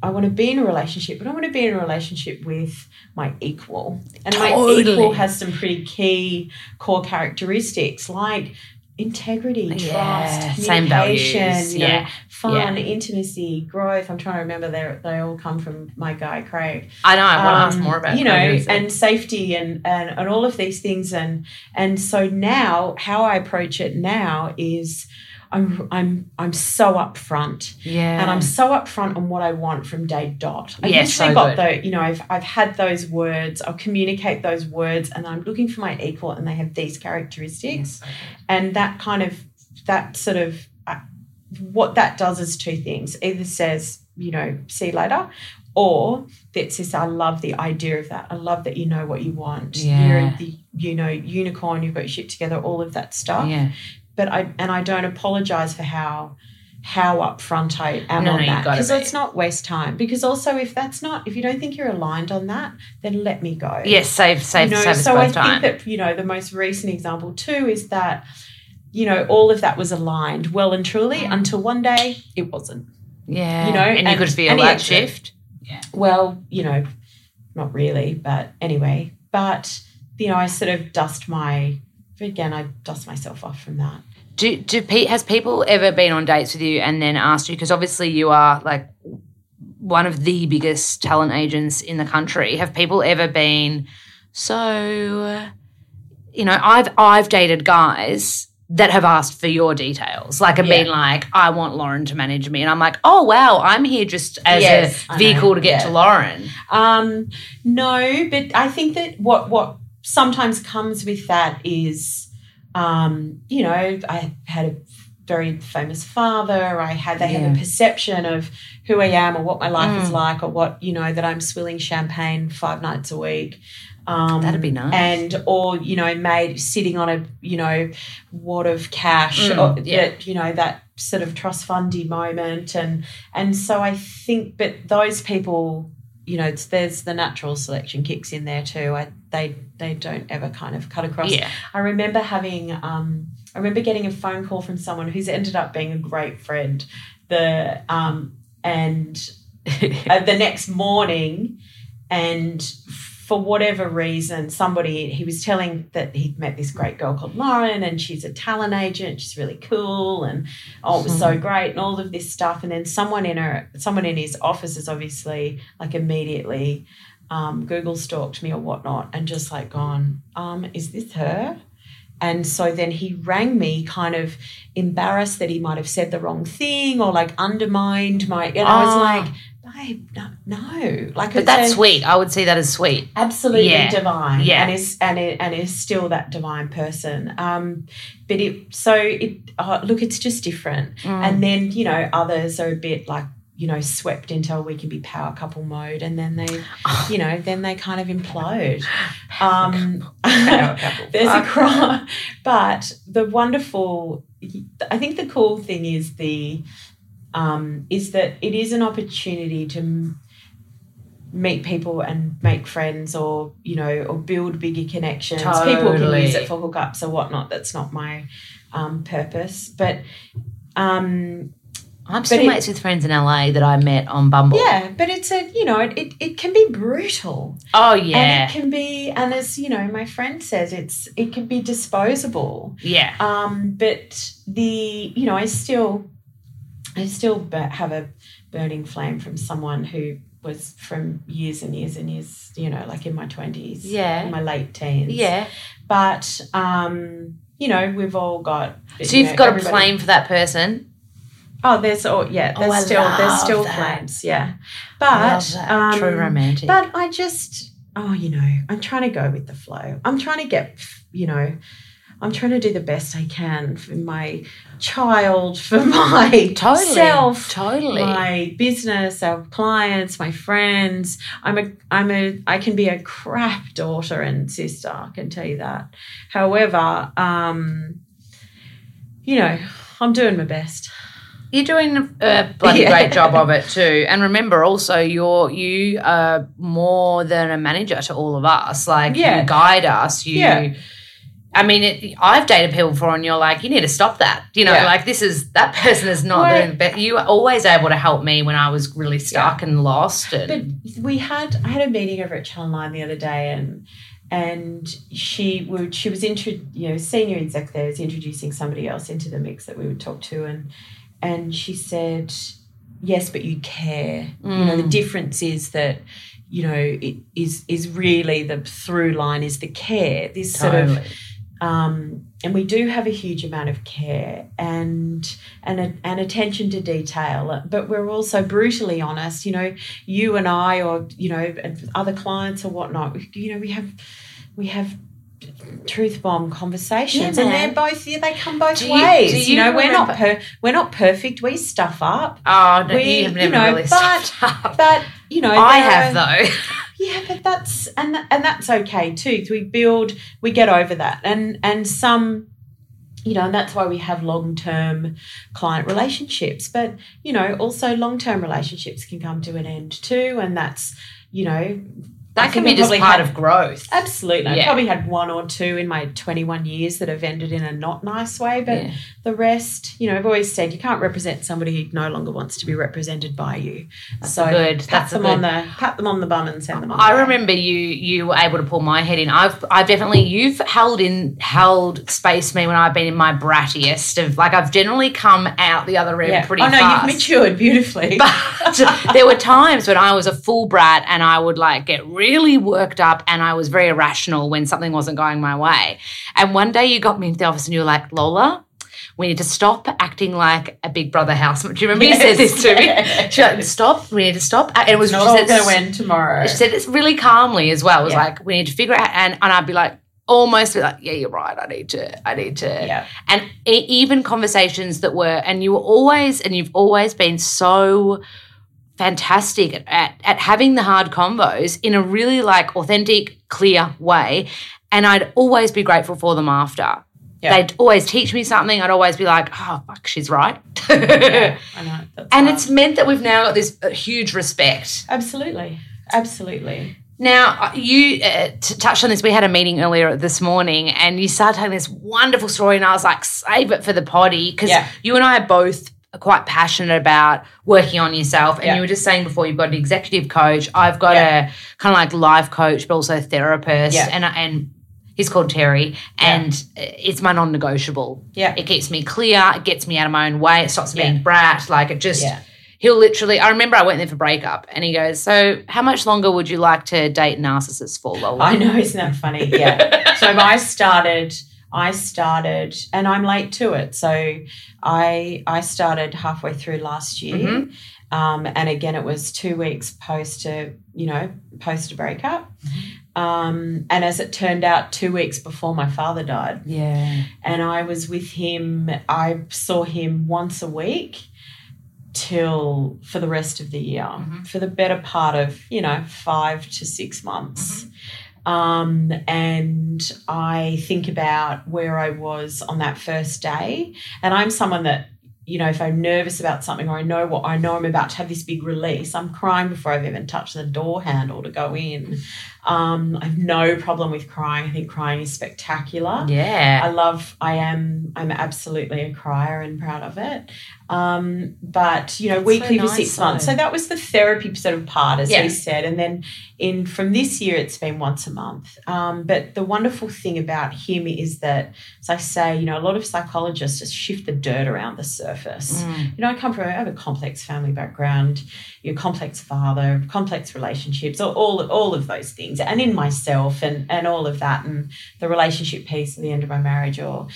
I want to be in a relationship, but I want to be in a relationship with my equal. And my equal has some pretty key core characteristics like integrity, Yeah, trust, same communication, values. you know, Yeah. fun, Yeah. intimacy, growth. I'm trying to remember they they all come from my guy Craig I know. I want to ask um, more about you know and safety and, and and all of these things and and so now how I approach it now is I'm I'm I'm so upfront yeah. and I'm so upfront on what I want from day dot. I've Yeah, so got the you know I've I've had those words. I'll communicate those words and I'm looking for my equal and they have these characteristics Yes. and that kind of that sort of uh, what that does is two things either says you know see you later or that says i love the idea of that i love that you know what you want Yeah. you're the you know unicorn you've got your shit together all of that stuff Yeah. But i and i don't apologize for how how upfront i am No, on no, that because be. let's not waste time because also if that's not if you don't think you're aligned on that then let me go Yes. Save. Save. you know, save us so I both time. think that you know the most recent example too is that you know all of that was aligned well and truly Mm. until one day it wasn't. yeah. you know, and, you could feel and he that exited. shift. Well, you know, not really, but anyway. But you know, I sort of dust my again. I dust myself off from that. Do do Pete has people ever been on dates with you and then asked you because obviously you are like one of the biggest talent agents in the country. Have people ever been so you know, I've I've dated guys that have asked for your details, like have Yeah. been like, I want Lauren to manage me, and I'm like, oh wow, I'm here just as Yes, a vehicle to get yeah. to Lauren. Um, no, but I think that what what sometimes comes with that is, um, you know, I had a very famous father. I had they have a perception of who I am or what my life is Mm. like or what you know that I'm swilling champagne five nights a week. Um, That'd be nice. And or you know, made sitting on a you know wad of cash Mm, or yeah. you know that sort of trust fundy moment and and so I think but those people you know it's, there's the natural selection kicks in there too. I they they don't ever kind of cut across. Yeah. I remember having um I remember getting a phone call from someone who's ended up being a great friend. The um and <laughs> uh, the next morning and for whatever reason somebody he was telling that he'd met this great girl called lauren and she's a talent agent. She's really cool and oh it was so great and all of this stuff. And then someone in her someone in his office is obviously like immediately um, google stalked me or whatnot and just like gone um, is this her? And so then he rang me kind of embarrassed that he might have said the wrong thing or like undermined my and i was Ah. like babe no, no. like But that's a- sweet. I would see that as sweet. absolutely Yeah. divine Yeah. and is and it, and is still that divine person um but it so it oh, look it's just different Mm. and then you know others are a bit like you know swept into we can be power couple mode and then they Oh. you know then they kind of implode um <laughs> Power couple. there's a cry but the wonderful i think the cool thing is the um, is that it is an opportunity to m- meet people and make friends or you know or build bigger connections. People can use it for hookups or whatnot. That's not my um, purpose. But um, I'm still mates with friends in LA that I met on Bumble. yeah but it's a you know it, it, it can be brutal. Oh yeah, and it can be and as you know my friend says it's it can be disposable. Yeah. um, but the you know I still I still have a burning flame from someone who was from years and years and years you know like in my 20s Yeah. in my late teens Yeah. but um you know we've all got So you you've know, got a everybody- flame for that person. oh there's all yeah Oh, there's I still there's still that. flames yeah but um True romantic. but I just, oh, you know, I'm trying to go with the flow. I'm trying to get, you know, I'm trying to do the best I can for my child, <laughs> for my totally. self, Totally. my business, our clients, my friends. I'm a, I'm a, I can be a crap daughter and sister. I can tell you that. However, um, you know, I'm doing my best. You're doing a bloody Yeah. great job of it <laughs> too. And remember also you're you are more than a manager to all of us. Like Yeah. you guide us. You Yeah. I mean, it, I've dated people before, and you're like, you need to stop that. You know, Yeah. like this is that person is not Well- doing the best. You were always able to help me when I was really stuck and lost. And But we had I had a meeting over at Channel Nine the other day, and and she would she was intro you know senior exec there was introducing somebody else into the mix that we would talk to, and and she said, yes, but you care. You know, the Mm. difference is that you know it is is really the through line is the care. This sort of Totally. Um, and we do have a huge amount of care and and and attention to detail but we're also brutally honest. You know you and i or you know other clients or whatnot you know we have we have truth bomb conversations Yeah, and they're both yeah, they come both Do you- ways. do you, you know we're not per, we're not perfect. We stuff up. Oh, no, we- you have you never know, really but- up. but you know I have though. Yeah, but that's and and that's okay too. We build, we get over that, and and some, you know, and that's why we have long term client relationships. But you know, also long term relationships can come to an end too, and that's you know. I That can be just part had- of growth. Absolutely. I Yeah. probably had one or two in my 21 years that have ended in a not nice way, but Yeah. the rest, you know, I've always said you can't represent somebody who no longer wants to be represented by you. That's so good- pat that's them good- on the pat them on the bum and send them on. I the way. remember you you were able to pull my head in. I've I've definitely you've held in held space for me when I've been in my brattiest of like I've generally come out the other end pretty oh no, fast. you've matured beautifully. <laughs> But there were times when I was a full brat and I would like get really worked up and I was very irrational when something wasn't going my way. And one day you got me into the office and you were like, Lola, we need to stop acting like a big brother housemate. Do you remember Yes. you said this to me? <laughs> She like, stop, we need to stop. And it was Not all going to win tomorrow. she said this really calmly as well. It was Yeah. like, we need to figure out and, and I'd be like, almost be like, yeah, you're right. I need to, I need to. Yeah. And e- even conversations that were, and you were always, and you've always been so fantastic at, at, at having the hard combos in a really like authentic, clear way. And I'd always be grateful for them after. Yeah. They'd always teach me something. I'd always be like, oh, fuck, she's right. Yeah, I <laughs> know. That's and hard. it's meant that we've now got this uh, huge respect absolutely, absolutely. now, uh, you uh, touched on this. We had a meeting earlier this morning, and you started telling this wonderful story, and I was like, save it for the potty because Yeah. you and I are both quite passionate about working on yourself. And Yeah. you were just saying before, you've got an executive coach. I've got Yeah. a kind of like life coach, but also a therapist, Yeah. and and he's called Terry, and uh, it's my non-negotiable. Yeah. It keeps me clear. It gets me out of my own way. It stops me being brat. Like it just. He'll literally. I remember I went there for breakup, and he goes, "So, how much longer would you like to date narcissists for, Lola?" I know, isn't that funny? Yeah. <laughs> so I started. I started, and I'm late to it. So I I started halfway through last year, Mhm. um, and again it was two weeks post a you know post a breakup, Mm-hmm. um, and as it turned out, two weeks before my father died. Yeah. and I was with him. I saw him once a week till for the rest of the year, Mhm. for the better part of you know five to six months. Um, and I think about where I was on that first day, and I'm someone that you know if I'm nervous about something or I know what I know I'm about to have this big release, I'm crying before I've even touched the door handle to go in. Um, I have no problem with crying. I think crying is spectacular. Yeah. I love, I am, I'm absolutely a crier and proud of it. Um, but, you know, That's weekly so for nice, six months. So that was the therapy sort of part, as Yeah. he said. And then in from this year, it's been once a month. Um, but the wonderful thing about him is that, as I say, you know, a lot of psychologists just shift the dirt around the surface. Mm. You know, I come from, I have a complex family background, your complex father, complex relationships, all, all, all of those things, and in myself and, and all of that, and the relationship piece at the end of my marriage, or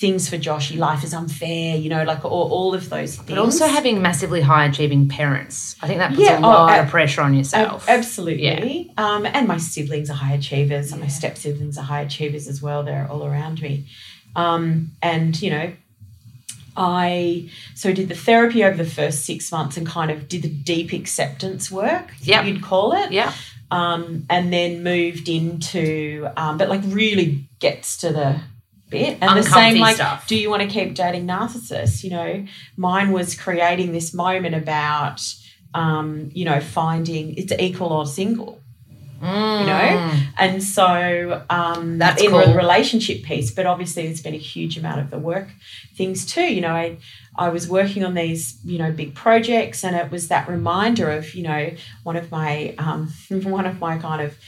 things for Joshy, life is unfair, you know, like all, all of those things. But also having massively high achieving parents. I think that puts Yeah, a oh, lot ab- of pressure on Ab- yourself. absolutely. Um, and my siblings are high achievers, and my step siblings are high achievers as well. They're all around me. Um, and, you know, I so did the therapy over the first six months and kind of did the deep acceptance work, Yep. you'd call it. Yeah. Um, and then moved into, um, but like really gets to the bit. And the same, like, stuff. do you want to keep dating narcissists? You know, mine was creating this moment about, um, you know, finding it's equal or single. Mm. know? And so um, That's in cool. the relationship piece, but obviously there's been a huge amount of the work things too. You know, I, I was working on these, you know, big projects, and it was that reminder of, you know, one of my um, <laughs> one of my kind of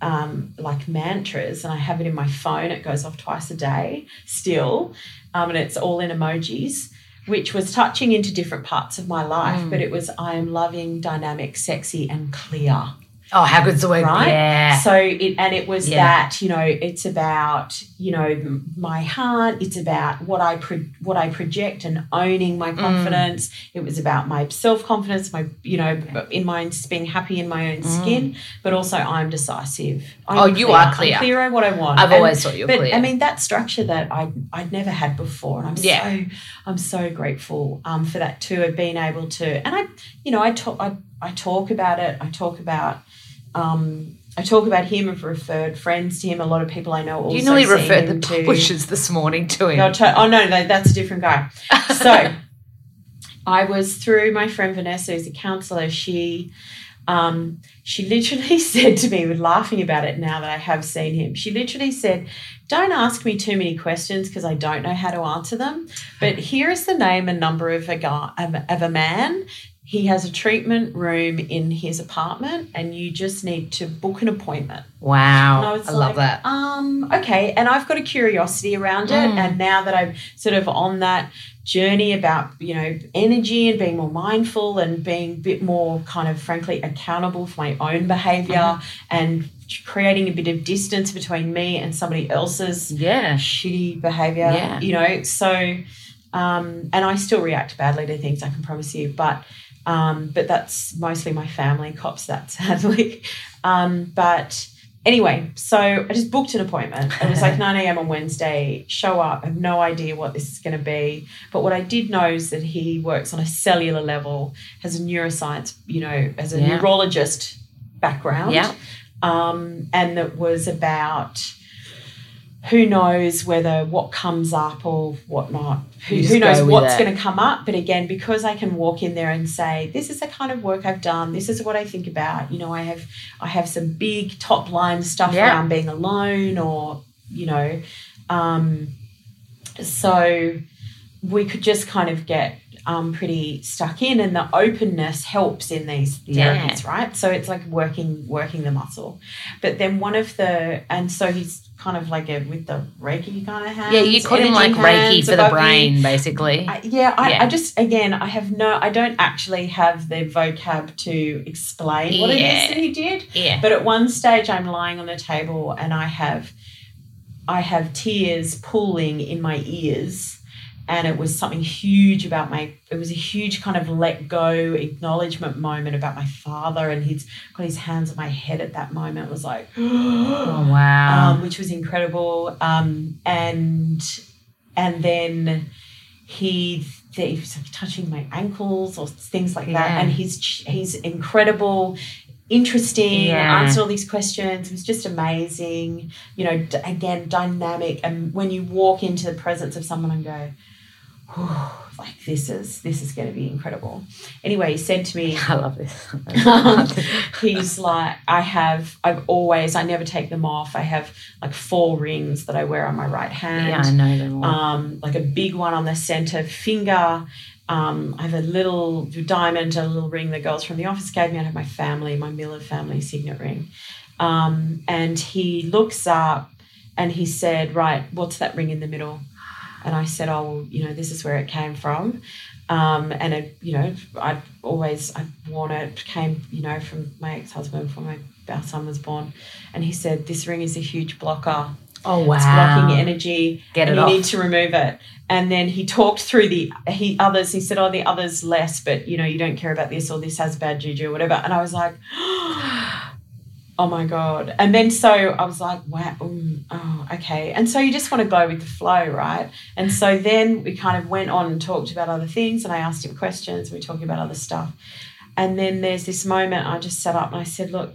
um, like mantras, and I have it in my phone. It goes off twice a day still, um, and it's all in emojis. Which was touching into different parts of my life, Mm. but it was I am loving, dynamic, sexy, and clear Oh, how good's the word? right? Yeah. So it and it was Yeah. that you know it's about you know my heart. It's about what I pro- what I project and owning Mm. my confidence. It was about my self confidence. My you know in my own being happy in my own skin, but also I'm decisive. I'm Mm. Oh, you are clear. I'm clear on what I want. I've And- always thought you were but clear. I mean that structure that I I'd never had before, and I'm Yeah. so I'm so grateful um, for that too of being able to. And I you know I talk I, I talk about it. I talk about um, I talk about him. I've referred friends to him. A lot of people I know also you nearly referred the to- publishers this morning to him. To- oh no, no, that's a different guy. <laughs> So I was through my friend Vanessa, who's a counselor. She, um, she literally <laughs> said to me, with laughing about it now that I have seen him. She literally said, "Don't ask me too many questions because I don't know how to answer them. But here is the name and number of a guy of, of a man." He has a treatment room in his apartment, and you just need to book an appointment. wow. I, I was love that. Um, okay. And I've got a curiosity around it. Mm. And now that I'm sort of on that journey about you know energy and being more mindful and being a bit more kind of frankly accountable for my own behavior Mhm. and creating a bit of distance between me and somebody else's Yeah. shitty behavior Yeah. you know so um and i still react badly to things i can promise you but um but that's mostly my family cops that sadly <laughs> um but anyway so i just booked an appointment it was like <laughs> 9 a.m on wednesday show up i have no idea what this is going to be but what i did know is that he works on a cellular level has a neuroscience you know as a Yeah. neurologist background Yeah. um, and that was about who knows whether what comes up or whatnot. Who, who knows go what's going to come up? But again, because I can walk in there and say, "This is the kind of work I've done. This is what I think about." You know, I have I have some big top line stuff Yeah. around being alone, or you know, um, so we could just kind of get um, pretty stuck in, and the openness helps in these Yeah. right? So it's like working working the muscle. But then one of the and so he's kind of like a with the Reiki kind of hands. Yeah, you call him like Reiki for the brain, basically. I, yeah, I, Yeah. I just again I have no I don't actually have the vocab to explain what it is that he did. yeah. But at one stage, I'm lying on the table and I have, I have tears pooling in my ears, and it was something huge about my. It was a huge kind of let go acknowledgement moment about my father, and he's got his hands on my head at that moment. It was like, <gasps> Oh, wow. um, which was incredible. Um, and and then he he was like touching my ankles or things like that, Yeah. and he's he's incredible. Interesting, Yeah. answered all these questions. It was just amazing. You know, d- again, dynamic. And when you walk into the presence of someone and go, "Whew, <sighs> like this is this is going to be incredible. Anyway, he said to me, <laughs> I love this. <laughs> he's like i have i've always i never take them off i have like four rings that i wear on my right hand yeah, I know them all. um, like a big one on the center finger um, i have a little diamond a little ring the girls from the office gave me i have my family my miller family signet ring um, and he looks up and he said right what's that ring in the middle and i said oh well, you know this is where it came from um, and it, you know, I'd always I worn it. Came, you know, from my ex husband before my our son was born, and he said this ring is a huge blocker. oh, wow. It's blocking energy, Get and it you off. need to remove it. And then he talked through the he others. He said, "Oh, the others less, but you know, you don't care about this or this has bad juju or whatever." And I was like. <gasps> <gasps> <gasps> Oh my god! And then so I was like, "Wow, mm, oh, okay." And so you just want to go with the flow, right? And so then we kind of went on and talked about other things, and I asked him questions. We were talking about other stuff, and then there's this moment I just sat up and I said, "Look,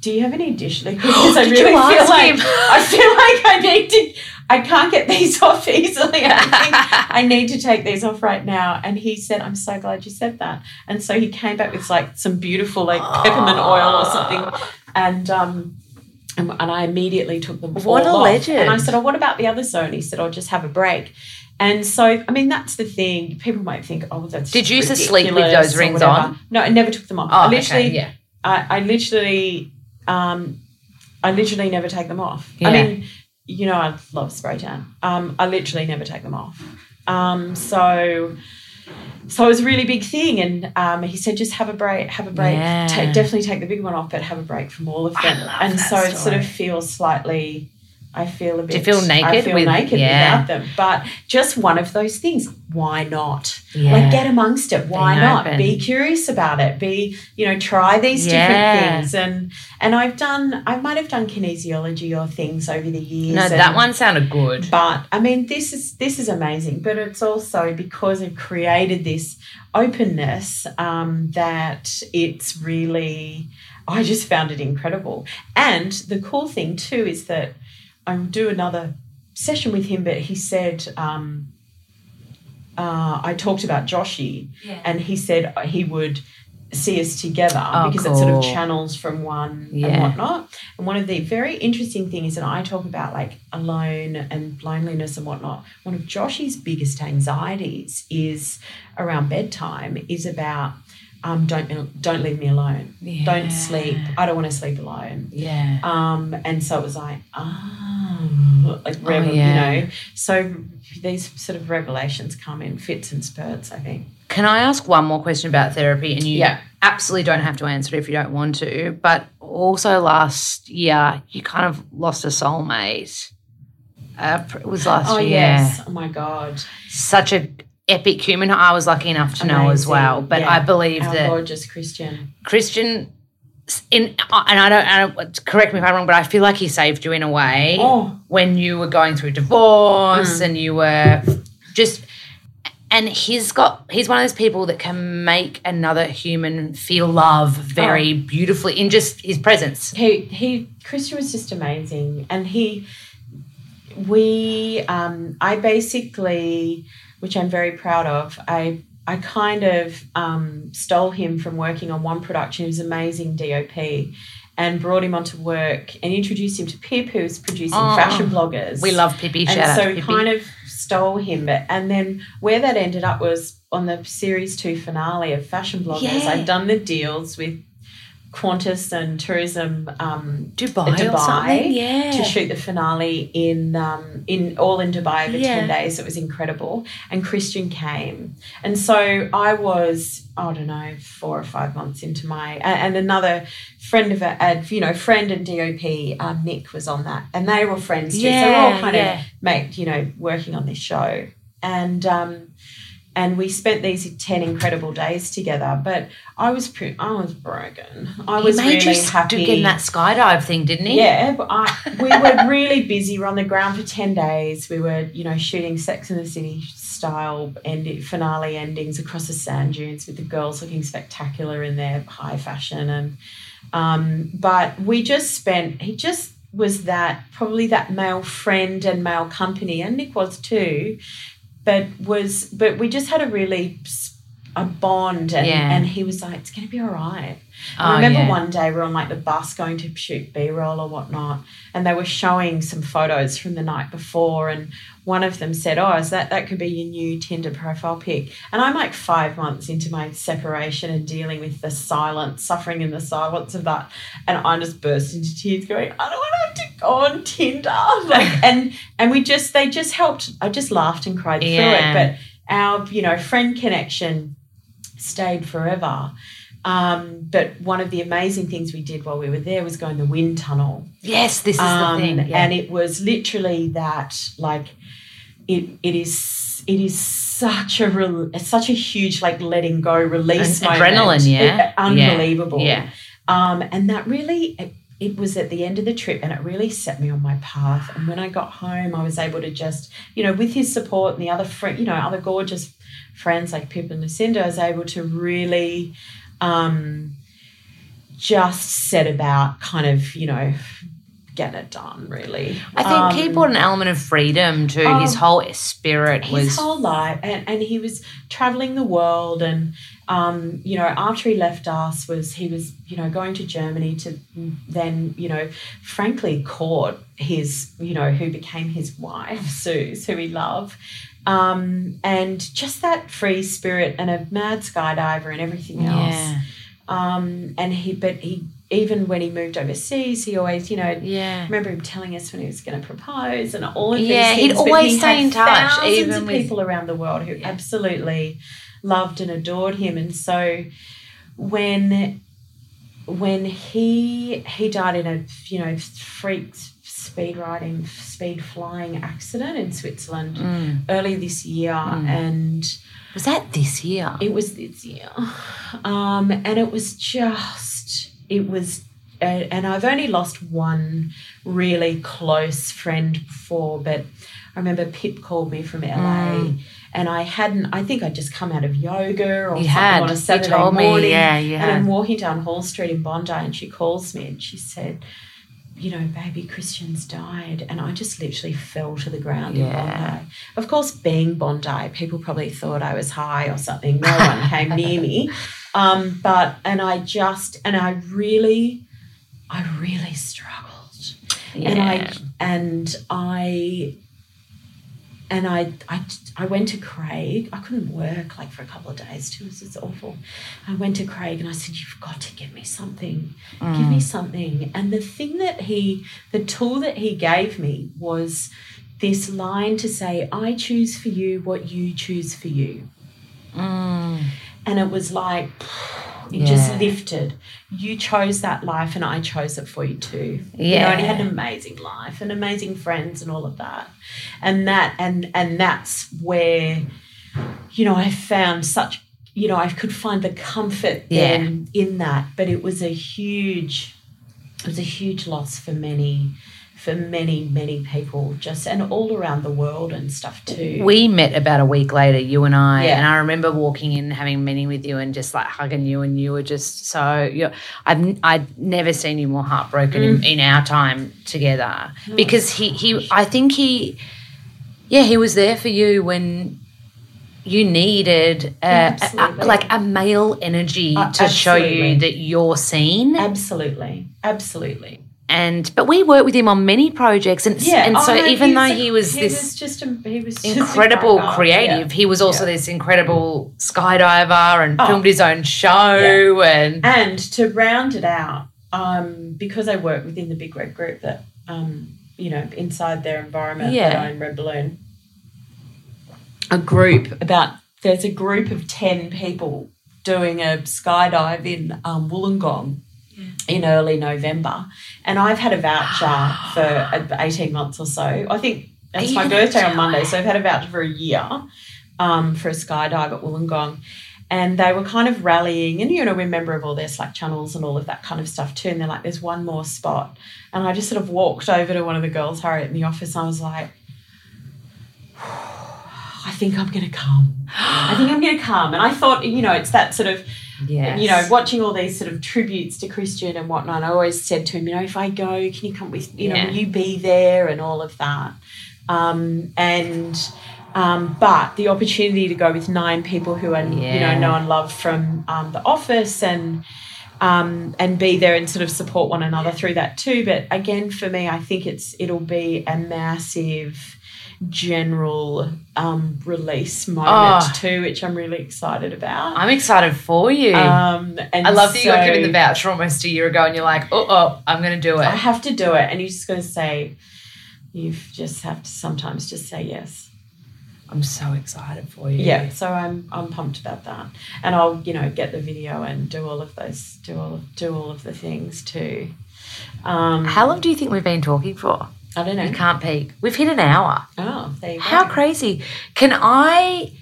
do you have any dish? Because I <gasps> really feel like him? <laughs> I feel like I need to. I can't get these <laughs> off easily. I think <laughs> I need to take these off right now." And he said, "I'm so glad you said that." And so he came back with like some beautiful like peppermint oil or something, and um. And, and I immediately took them off. What a off. legend. And I said, "Oh, what about the other zone?" He said, "I'll just have a break." And so, I mean, that's the thing. People might think, "Oh, that's." Did you used to sleep with those rings on? No, I never took them off. Oh, I literally, okay, yeah. I, I literally, um, I literally never take them off. Yeah. I mean, you know, I love spray tan. Um, I literally never take them off. Um, so, so it was a really big thing, and um, he said, just have a break, have a break. Yeah. Take, definitely take the big one off, but have a break from all of them. and so it sort of feels slightly. I feel a bit. you feel I naked feel with- naked yeah. without them, but just one of those things. Why not? Yeah. Like get amongst it. Why Being not? open. Be curious about it. Be you know try these Yeah. different things. And and I've done. I might have done kinesiology or things over the years. No, and- that one sounded good. But I mean, this is this is amazing. But it's also because I've created this openness um, that it's really. I just found it incredible. And the cool thing too is that I do another session with him, but he said. Um, uh, I talked about Joshi, Yeah. and he said he would see us together Oh, because it sort of channels from one and whatnot. And one of the very interesting things, and I talk about like alone and loneliness and whatnot. One of Joshy's biggest anxieties is around bedtime. Is about um, don't don't leave me alone. Yeah. Don't sleep. I don't want to sleep alone. Yeah. Um, and so it was like, ah, like revel, Oh, yeah. you know. So these sort of revelations come in fits and spurts, I think. Can I ask one more question about therapy? And you Yeah. absolutely don't have to answer it if you don't want to. But also last year, you kind of lost a soulmate. Uh, it was last Oh year. yes. Oh my God. Such a epic human. I was lucky enough to know as well. But Yeah. I believe Our that gorgeous Christian. Christian, in and I don't, I don't correct me if I'm wrong, but I feel like he saved you in a way Oh. when you were going through divorce and you were just. And he's got he's one of those people that can make another human feel love very beautifully in just his presence. He he Christian was just amazing, and he we um, I basically, which I'm very proud of, I I kind of um, stole him from working on one production. He was amazing DOP. And brought him onto work and introduced him to Pip, who's producing Oh. fashion bloggers. We love Pippi. And so we kind of stole him. But and then where that ended up was on the series two finale of Fashion Bloggers. Yeah. I'd done the deals with Qantas and Tourism um, Dubai, Dubai. Yeah. to shoot the finale in um, in all in Dubai over Yeah. ten days. It was incredible, and Christian came, and so I was I don't know four or five months into my and another friend of a, you know friend and DOP um, Nick was on that, and they were friends too. so we're all kind yeah. of mate you know working on this show, and. Um, and we spent these 10 incredible days together but i was pre- i was broken i he was made really you happy in that skydive thing, didn't he? yeah, but I, we were <laughs> really busy. We were on the ground for 10 days. We were, you know, shooting Sex in the City style end- finale endings across the sand dunes with the girls looking spectacular in their high fashion. And, um, but we just spent, he just was that, probably that male friend and male company, and Nick was too, but was, but we just had a really, s- a bond and, Yeah. and he was like, it's going to be all right. Oh, I remember yeah. one day we were on like the bus going to shoot B roll or whatnot, and they were showing some photos from the night before, and one of them said, "Oh, is that that could be your new Tinder profile pic?" And I'm like five months into my separation and dealing with the silence, suffering in the silence of that, and I just burst into tears, going, "I don't want to have to go on Tinder." <laughs> Like, <laughs> and and we just they just helped. I just laughed and cried Yeah. through it, but our you know friend connection stayed forever. Um, but one of the amazing things we did while we were there was go in the wind tunnel. Yes, this is Um, the thing. Yeah. And it was literally that, like, it it is it is such a it's such a huge like letting go release An- moment. adrenaline, yeah. It- unbelievable. yeah. Um, and that really, it, it was at the end of the trip and it really set me on my path. And when I got home, I was able to just, you know, with his support and the other friend, you know, other gorgeous friends like Pip and Lucinda, I was able to really um, just set about kind of, you know, getting it done, really. I think he Um, brought an element of freedom to his whole spirit his was whole life and, and he was traveling the world and um, you know after he left us was he was you know going to germany to then you know frankly court his you know who became his wife <laughs> suze who he loved um, and just that free spirit and a mad skydiver and everything else yeah. um, and he but he even when he moved overseas he always you know Yeah. Remember him telling us when he was going to propose and all of Yeah, these he'd always he stay in touch, Thousands even of with- people around the world who Yeah. absolutely loved and adored him, and so when when he he died in a you know freak speed riding speed flying accident in Switzerland Mm. early this year, and Was that this year? it was this year. Um, and it was just, it was, uh, and I've only lost one really close friend before, but I remember Pip called me from LA. Mm. And I hadn't. I think I'd just come out of yoga or You something had. on a Saturday told me, morning. yeah, you And I'm walking down Hall Street in Bondi, and she calls me and she said, "You know, baby, Christian's died," and I just literally fell to the ground in Bondi. Of course, being Bondi, people probably thought I was high or something. No one came near me. Um, but, and I just, and I really, I really struggled. And I, and I, and I, I, I went to Craig. I couldn't work like for a couple of days too. It was just awful. I went to Craig and I said, "You've got to give me something. Give me something." And the thing that he, the tool that he gave me was this line to say, "I choose for you what you choose for you." Mm. And it was like it just Yeah. lifted. You chose that life, and I chose it for you too. you know, and he had an amazing life and amazing friends and all of that, and that and and that's where, you know, I found such. You know, I could find the comfort Yeah. then in that, but it was a huge, it was a huge loss for many, for many many people, just and all around the world and stuff too. We met about a week later, you and I, Yeah. and I remember walking in, having a meeting with you, and just like hugging you, and you were just so. you I've I'd never seen you more heartbroken Mm. in, in our time together Oh, because he he I think he, yeah, he was there for you when. You needed a, a, Absolutely. like a male energy Uh, to show you that you're seen, absolutely, absolutely. And but we worked with him on many projects, and Yeah, and so oh, even though he was he this was just a, he was incredible creative. yeah. He was also Yeah. this incredible skydiver and Oh. filmed his own show and And to round it out, um, because I work within the Big Red Group, that um, you know, inside their environment, Yeah. that own Red Balloon, a group about there's a group of ten people doing a skydive in um, Wollongong. In early November, and I've had a voucher for uh, eighteen months or so. I think it's my birthday on? Monday, so I've had a voucher for a year um, for a skydive at Wollongong. And they were kind of rallying and you know we're a member of all their slack channels and all of that kind of stuff too and they're like there's one more spot. And i just sort of walked over to one of the girls harriet in the office and i was like i think i'm going to come. I think i'm going to come. And i thought you know it's that sort of yes. you know watching all these sort of tributes to christian and whatnot i always said to him you know if i go can you come with you know Yeah. will you be there and all of that um, and um, but the opportunity to go with nine people who are you know know and love from um, the office and um, and be there and sort of support one another through that too. But again, for me, I think it's it'll be a massive general um, release moment Oh. too, which I'm really excited about. I'm excited for you. Um, and I love that you got given the voucher almost a year ago and you're like, oh, oh I'm going to do it. I have to do it, and you're just going to say, you just have to sometimes just say yes. I'm so excited for you. Yeah, so I'm I'm pumped about that, and I'll you know get the video and do all of those do all of do all of the things too. Um, How long do you think we've been talking for? I don't know. You can't peek. We've hit an hour. Oh, there you go. How crazy. Can I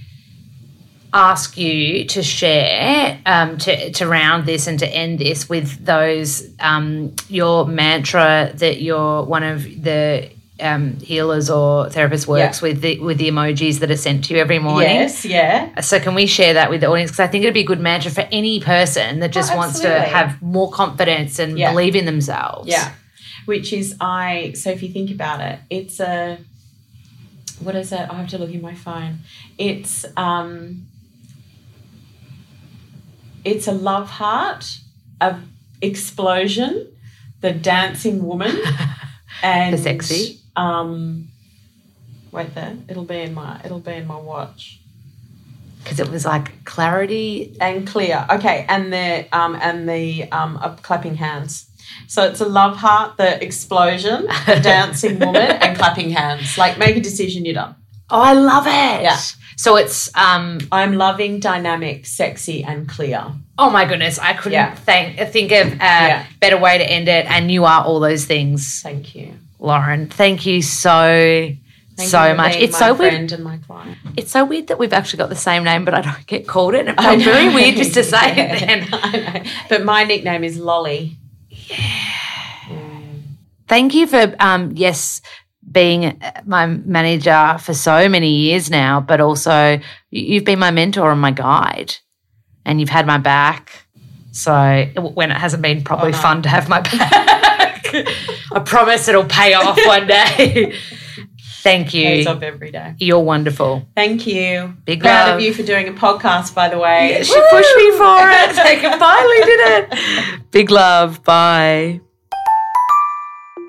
ask you to share, um, to, to round this and to end this with those, um, your mantra that you're one of the um, healers or therapists works with the with the emojis that are sent to you every morning. Yes, yeah. So can we share that with the audience? Because I think it'd be a good mantra for any person that just wants to Oh, have more confidence and Yeah. believe in themselves. Yeah. Which is I so if you think about it, it's a what is it? I have to look in my phone. It's um it's a love heart, a explosion, the dancing woman, <laughs> and The sexy. Um wait there. It'll be in my it'll be in my watch. Because it was like clarity. and clear. Okay, and the um and the um clapping hands. So it's a love heart, the explosion, the <laughs> dancing woman, and clapping hands. Like make a decision, you're done. Oh, I love it. Yeah. So it's um I'm loving, dynamic, sexy, and clear. oh my goodness, I couldn't Yeah. thank think of a Yeah. better way to end it. And you are all those things, Thank you. Lauren. Thank you so Thank so you much. It's so weird. and my client. It's so weird that we've actually got the same name, but I don't get called it. And it felt very weird just to say it then. <laughs> I know. But my nickname is Lolly. Thank you for um yes being my manager for so many years now, but also you've been my mentor and my guide, and you've had my back. So when it hasn't been probably Oh, no. fun to have my <laughs> back, I promise it'll pay off one day. Thank Pays you. off every day. You're wonderful. Thank you. Big Proud love. of you for doing a podcast, by the way. She pushed me for it. <laughs> I finally did it. Big love. Bye.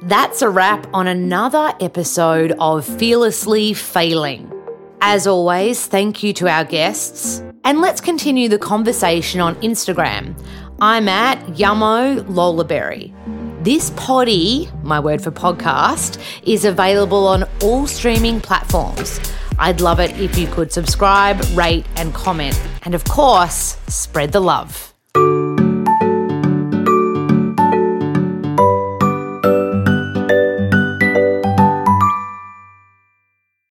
That's a wrap on another episode of Fearlessly Failing. As always, thank you to our guests. And let's continue the conversation on Instagram. I'm at Yummo Lolaberry. This poddy, my word for podcast, is available on all streaming platforms. I'd love it if you could subscribe, rate, and comment. And of course, spread the love.